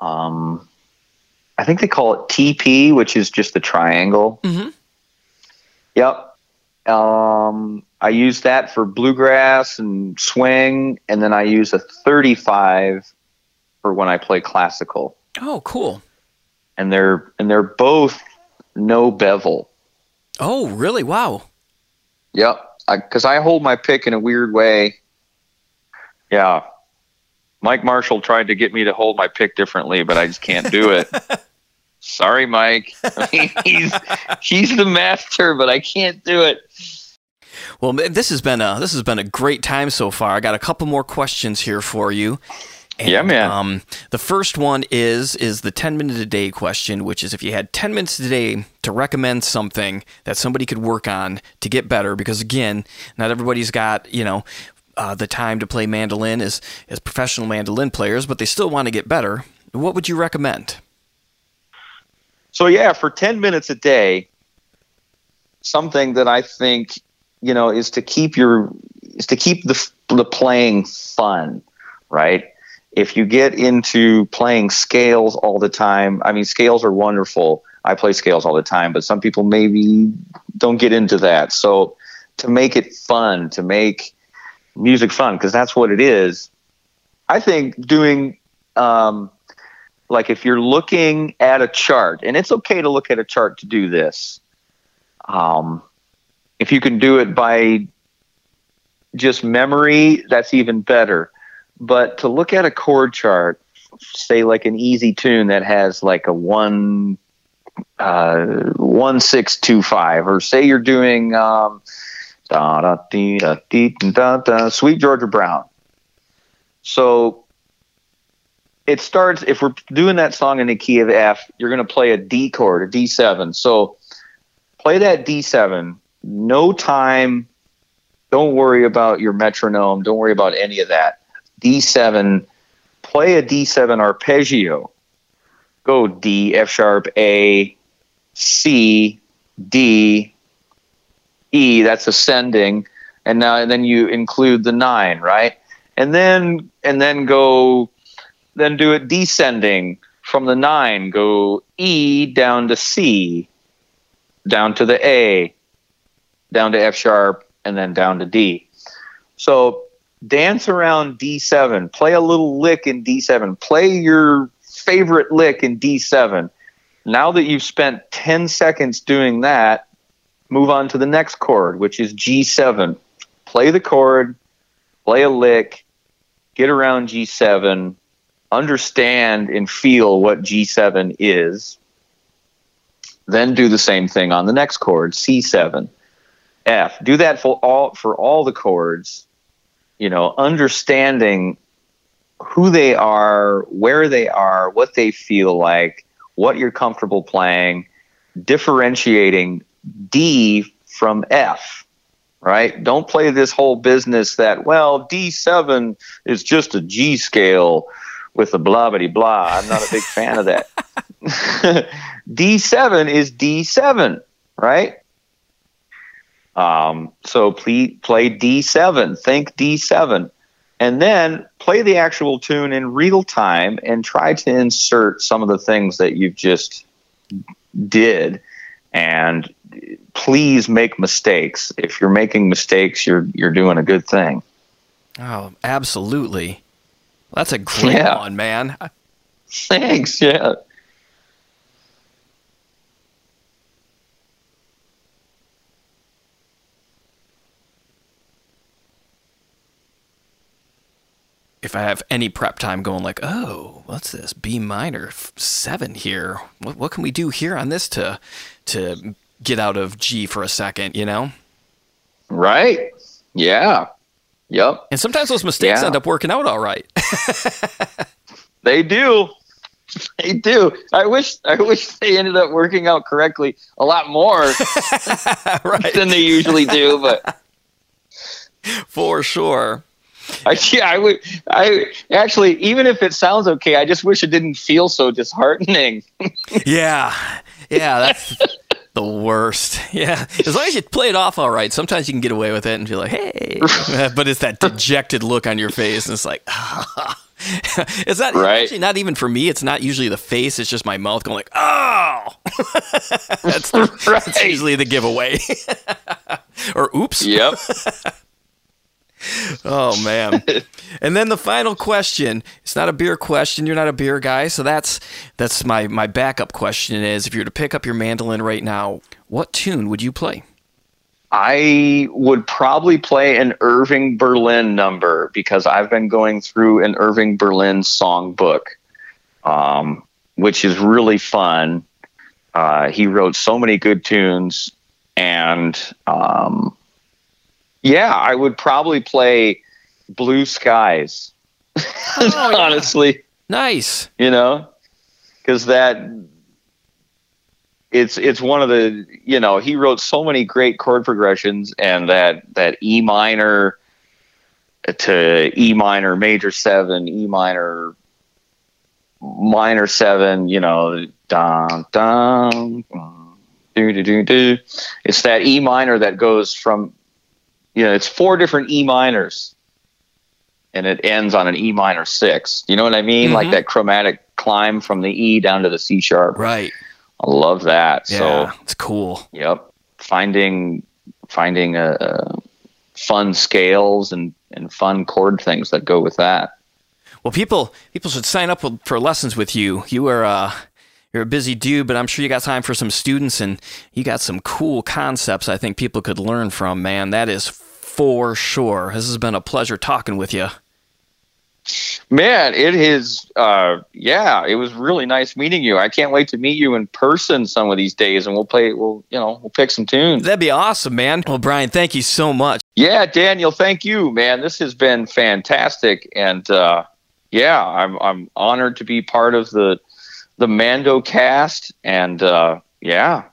Um, I think they call it TP, which is just the triangle. Mm-hmm. Yep. Um, I use that for bluegrass and swing, and then I use a 35 for when I play classical. Oh, cool. And they're and they're both no bevel. Oh, really? Wow. Yep. Because I, hold my pick in a weird way. Yeah. Mike Marshall tried to get me to hold my pick differently, but I just can't do it. Sorry, Mike. I mean, he's he's the master, but I can't do it. Well, this has been a this has been a great time so far. I got a couple more questions here for you. And, Yeah, man. Um, the first one is is the ten minute a day question, which is if you had ten minutes a day to recommend something that somebody could work on to get better, because again, not everybody's got you know uh, the time to play mandolin as as professional mandolin players, but they still want to get better. What would you recommend? So yeah, for ten minutes a day, something that I think you know is to keep your is to keep the the playing fun, right? If you get into playing scales all the time, I mean scales are wonderful. I play scales all the time, but some people maybe don't get into that. So to make it fun, to make music fun, because that's what it is. I think doing um, like if you're looking at a chart, and it's okay to look at a chart to do this. Um, if you can do it by just memory, that's even better. But to look at a chord chart, say like an easy tune that has like a one uh, one six two five, or say you're doing um, da da dee da dee da da Sweet Georgia Brown. So it starts if we're doing that song in the key of F, you're going to play a D chord, a D7. So play that D7. No time. Don't worry about your metronome. Don't worry about any of that. D7. Play a D7 arpeggio. Go D, F sharp, A, C, D, E. That's ascending, and now and then you include the nine, right? And then and then go then do it descending from the nine. Go E down to C, down to the A, down to F sharp, and then down to D. So dance around D7. Play a little lick in D7. Play your favorite lick in D7. Now that you've spent 10 seconds doing that, move on to the next chord, which is G7. Play the chord, play a lick, get around G7, understand and feel what G7 is. Then do the same thing on the next chord, C7, F. Do that for all for all the chords. You know, understanding who they are, where they are, what they feel like, what you're comfortable playing, differentiating D from F right? Don't play this whole business that, well, D7 is just a G scale with the blah blah blah. I'm not a big fan of that. D7 is D7, right? Um, so play, play D7. Think D7. and then play the actual tune in real time and try to insert some of the things that you've just did and please make mistakes if you're making mistakes you're you're doing a good thing Oh, absolutely. That's a great Yeah. one, man. thanks yeah If I have any prep time going like, oh, what's this? B minor f- seven here. What what can we do here on this to to get out of G for a second, you know? right yeah yep And sometimes those mistakes Yeah. end up working out all right. They do. They do. I wish I wish they ended up working out correctly a lot more right. than they usually do, but For sure. I yeah, I would I actually even if it sounds okay, I just wish it didn't feel so disheartening. Yeah. Yeah, that's the worst. Yeah. As long as you play it off all right, sometimes you can get away with it and be like, hey. but it's that dejected look on your face, and it's like, it's not Right. actually not even for me. It's not usually the face, it's just my mouth going like, oh. that's, that's Right. usually the giveaway. or oops. Yep. Oh man. and then the final question. It's not a beer question. You're not a beer guy, so that's that's my my backup question is if you were to pick up your mandolin right now, what tune would you play? I would probably play an Irving Berlin number because I've been going through an Irving Berlin songbook, um, which is really fun. Uh, he wrote so many good tunes, and um, yeah, I would probably play Blue Skies. Oh, Honestly, Nice. you know because that it's it's one of the you know he wrote so many great chord progressions and that that e minor to e minor major seven e minor minor seven you know dun dun do do do do it's that e minor that goes from you know it's four different e minors and it ends on an E minor six. You know what I mean? Like Mhm. that chromatic climb from the E down to the C sharp. Right. I love that. Yeah. So, it's cool. yep, finding finding uh, uh, fun scales and and fun chord things that go with that. Well, people people should sign up for lessons with you. You are uh you're a busy dude, but I'm sure you got time for some students and you got some cool concepts I think people could learn from, man. That is for sure. This has been a pleasure talking with you. Man, it is. Uh, yeah, it was really nice meeting you. I can't wait to meet you in person some of these days, and we'll play. We'll you know we'll pick some tunes. That'd be awesome, man. Well, Brian, thank you so much. Yeah, Daniel, thank you, man. This has been fantastic, and uh, yeah, I'm I'm honored to be part of the the Mando cast, and uh, yeah,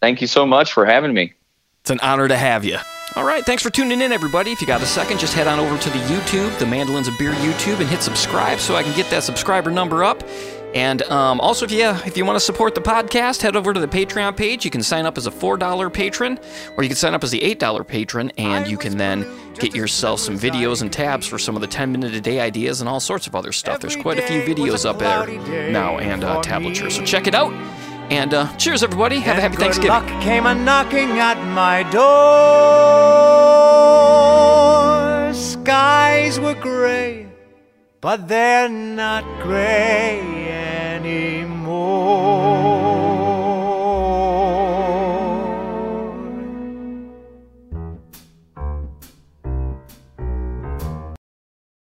thank you so much for having me. It's an honor to have you. All right, thanks for tuning in, everybody. If you got a second, just head on over to the YouTube, the Mandolins and Beer YouTube, and hit subscribe so I can get that subscriber number up. And um, also, if you if you want to support the podcast, head over to the Patreon page. You can sign up as a four dollar patron, or you can sign up as the eight dollar patron, and you can then get yourself some videos and tabs for some of the ten minute a day ideas and all sorts of other stuff. There's quite a few videos up there now and uh, tablature, so check it out. And uh, cheers, everybody. Have a happy good Thanksgiving. luck came a knocking at my door. Skies were gray, but they're not gray anymore.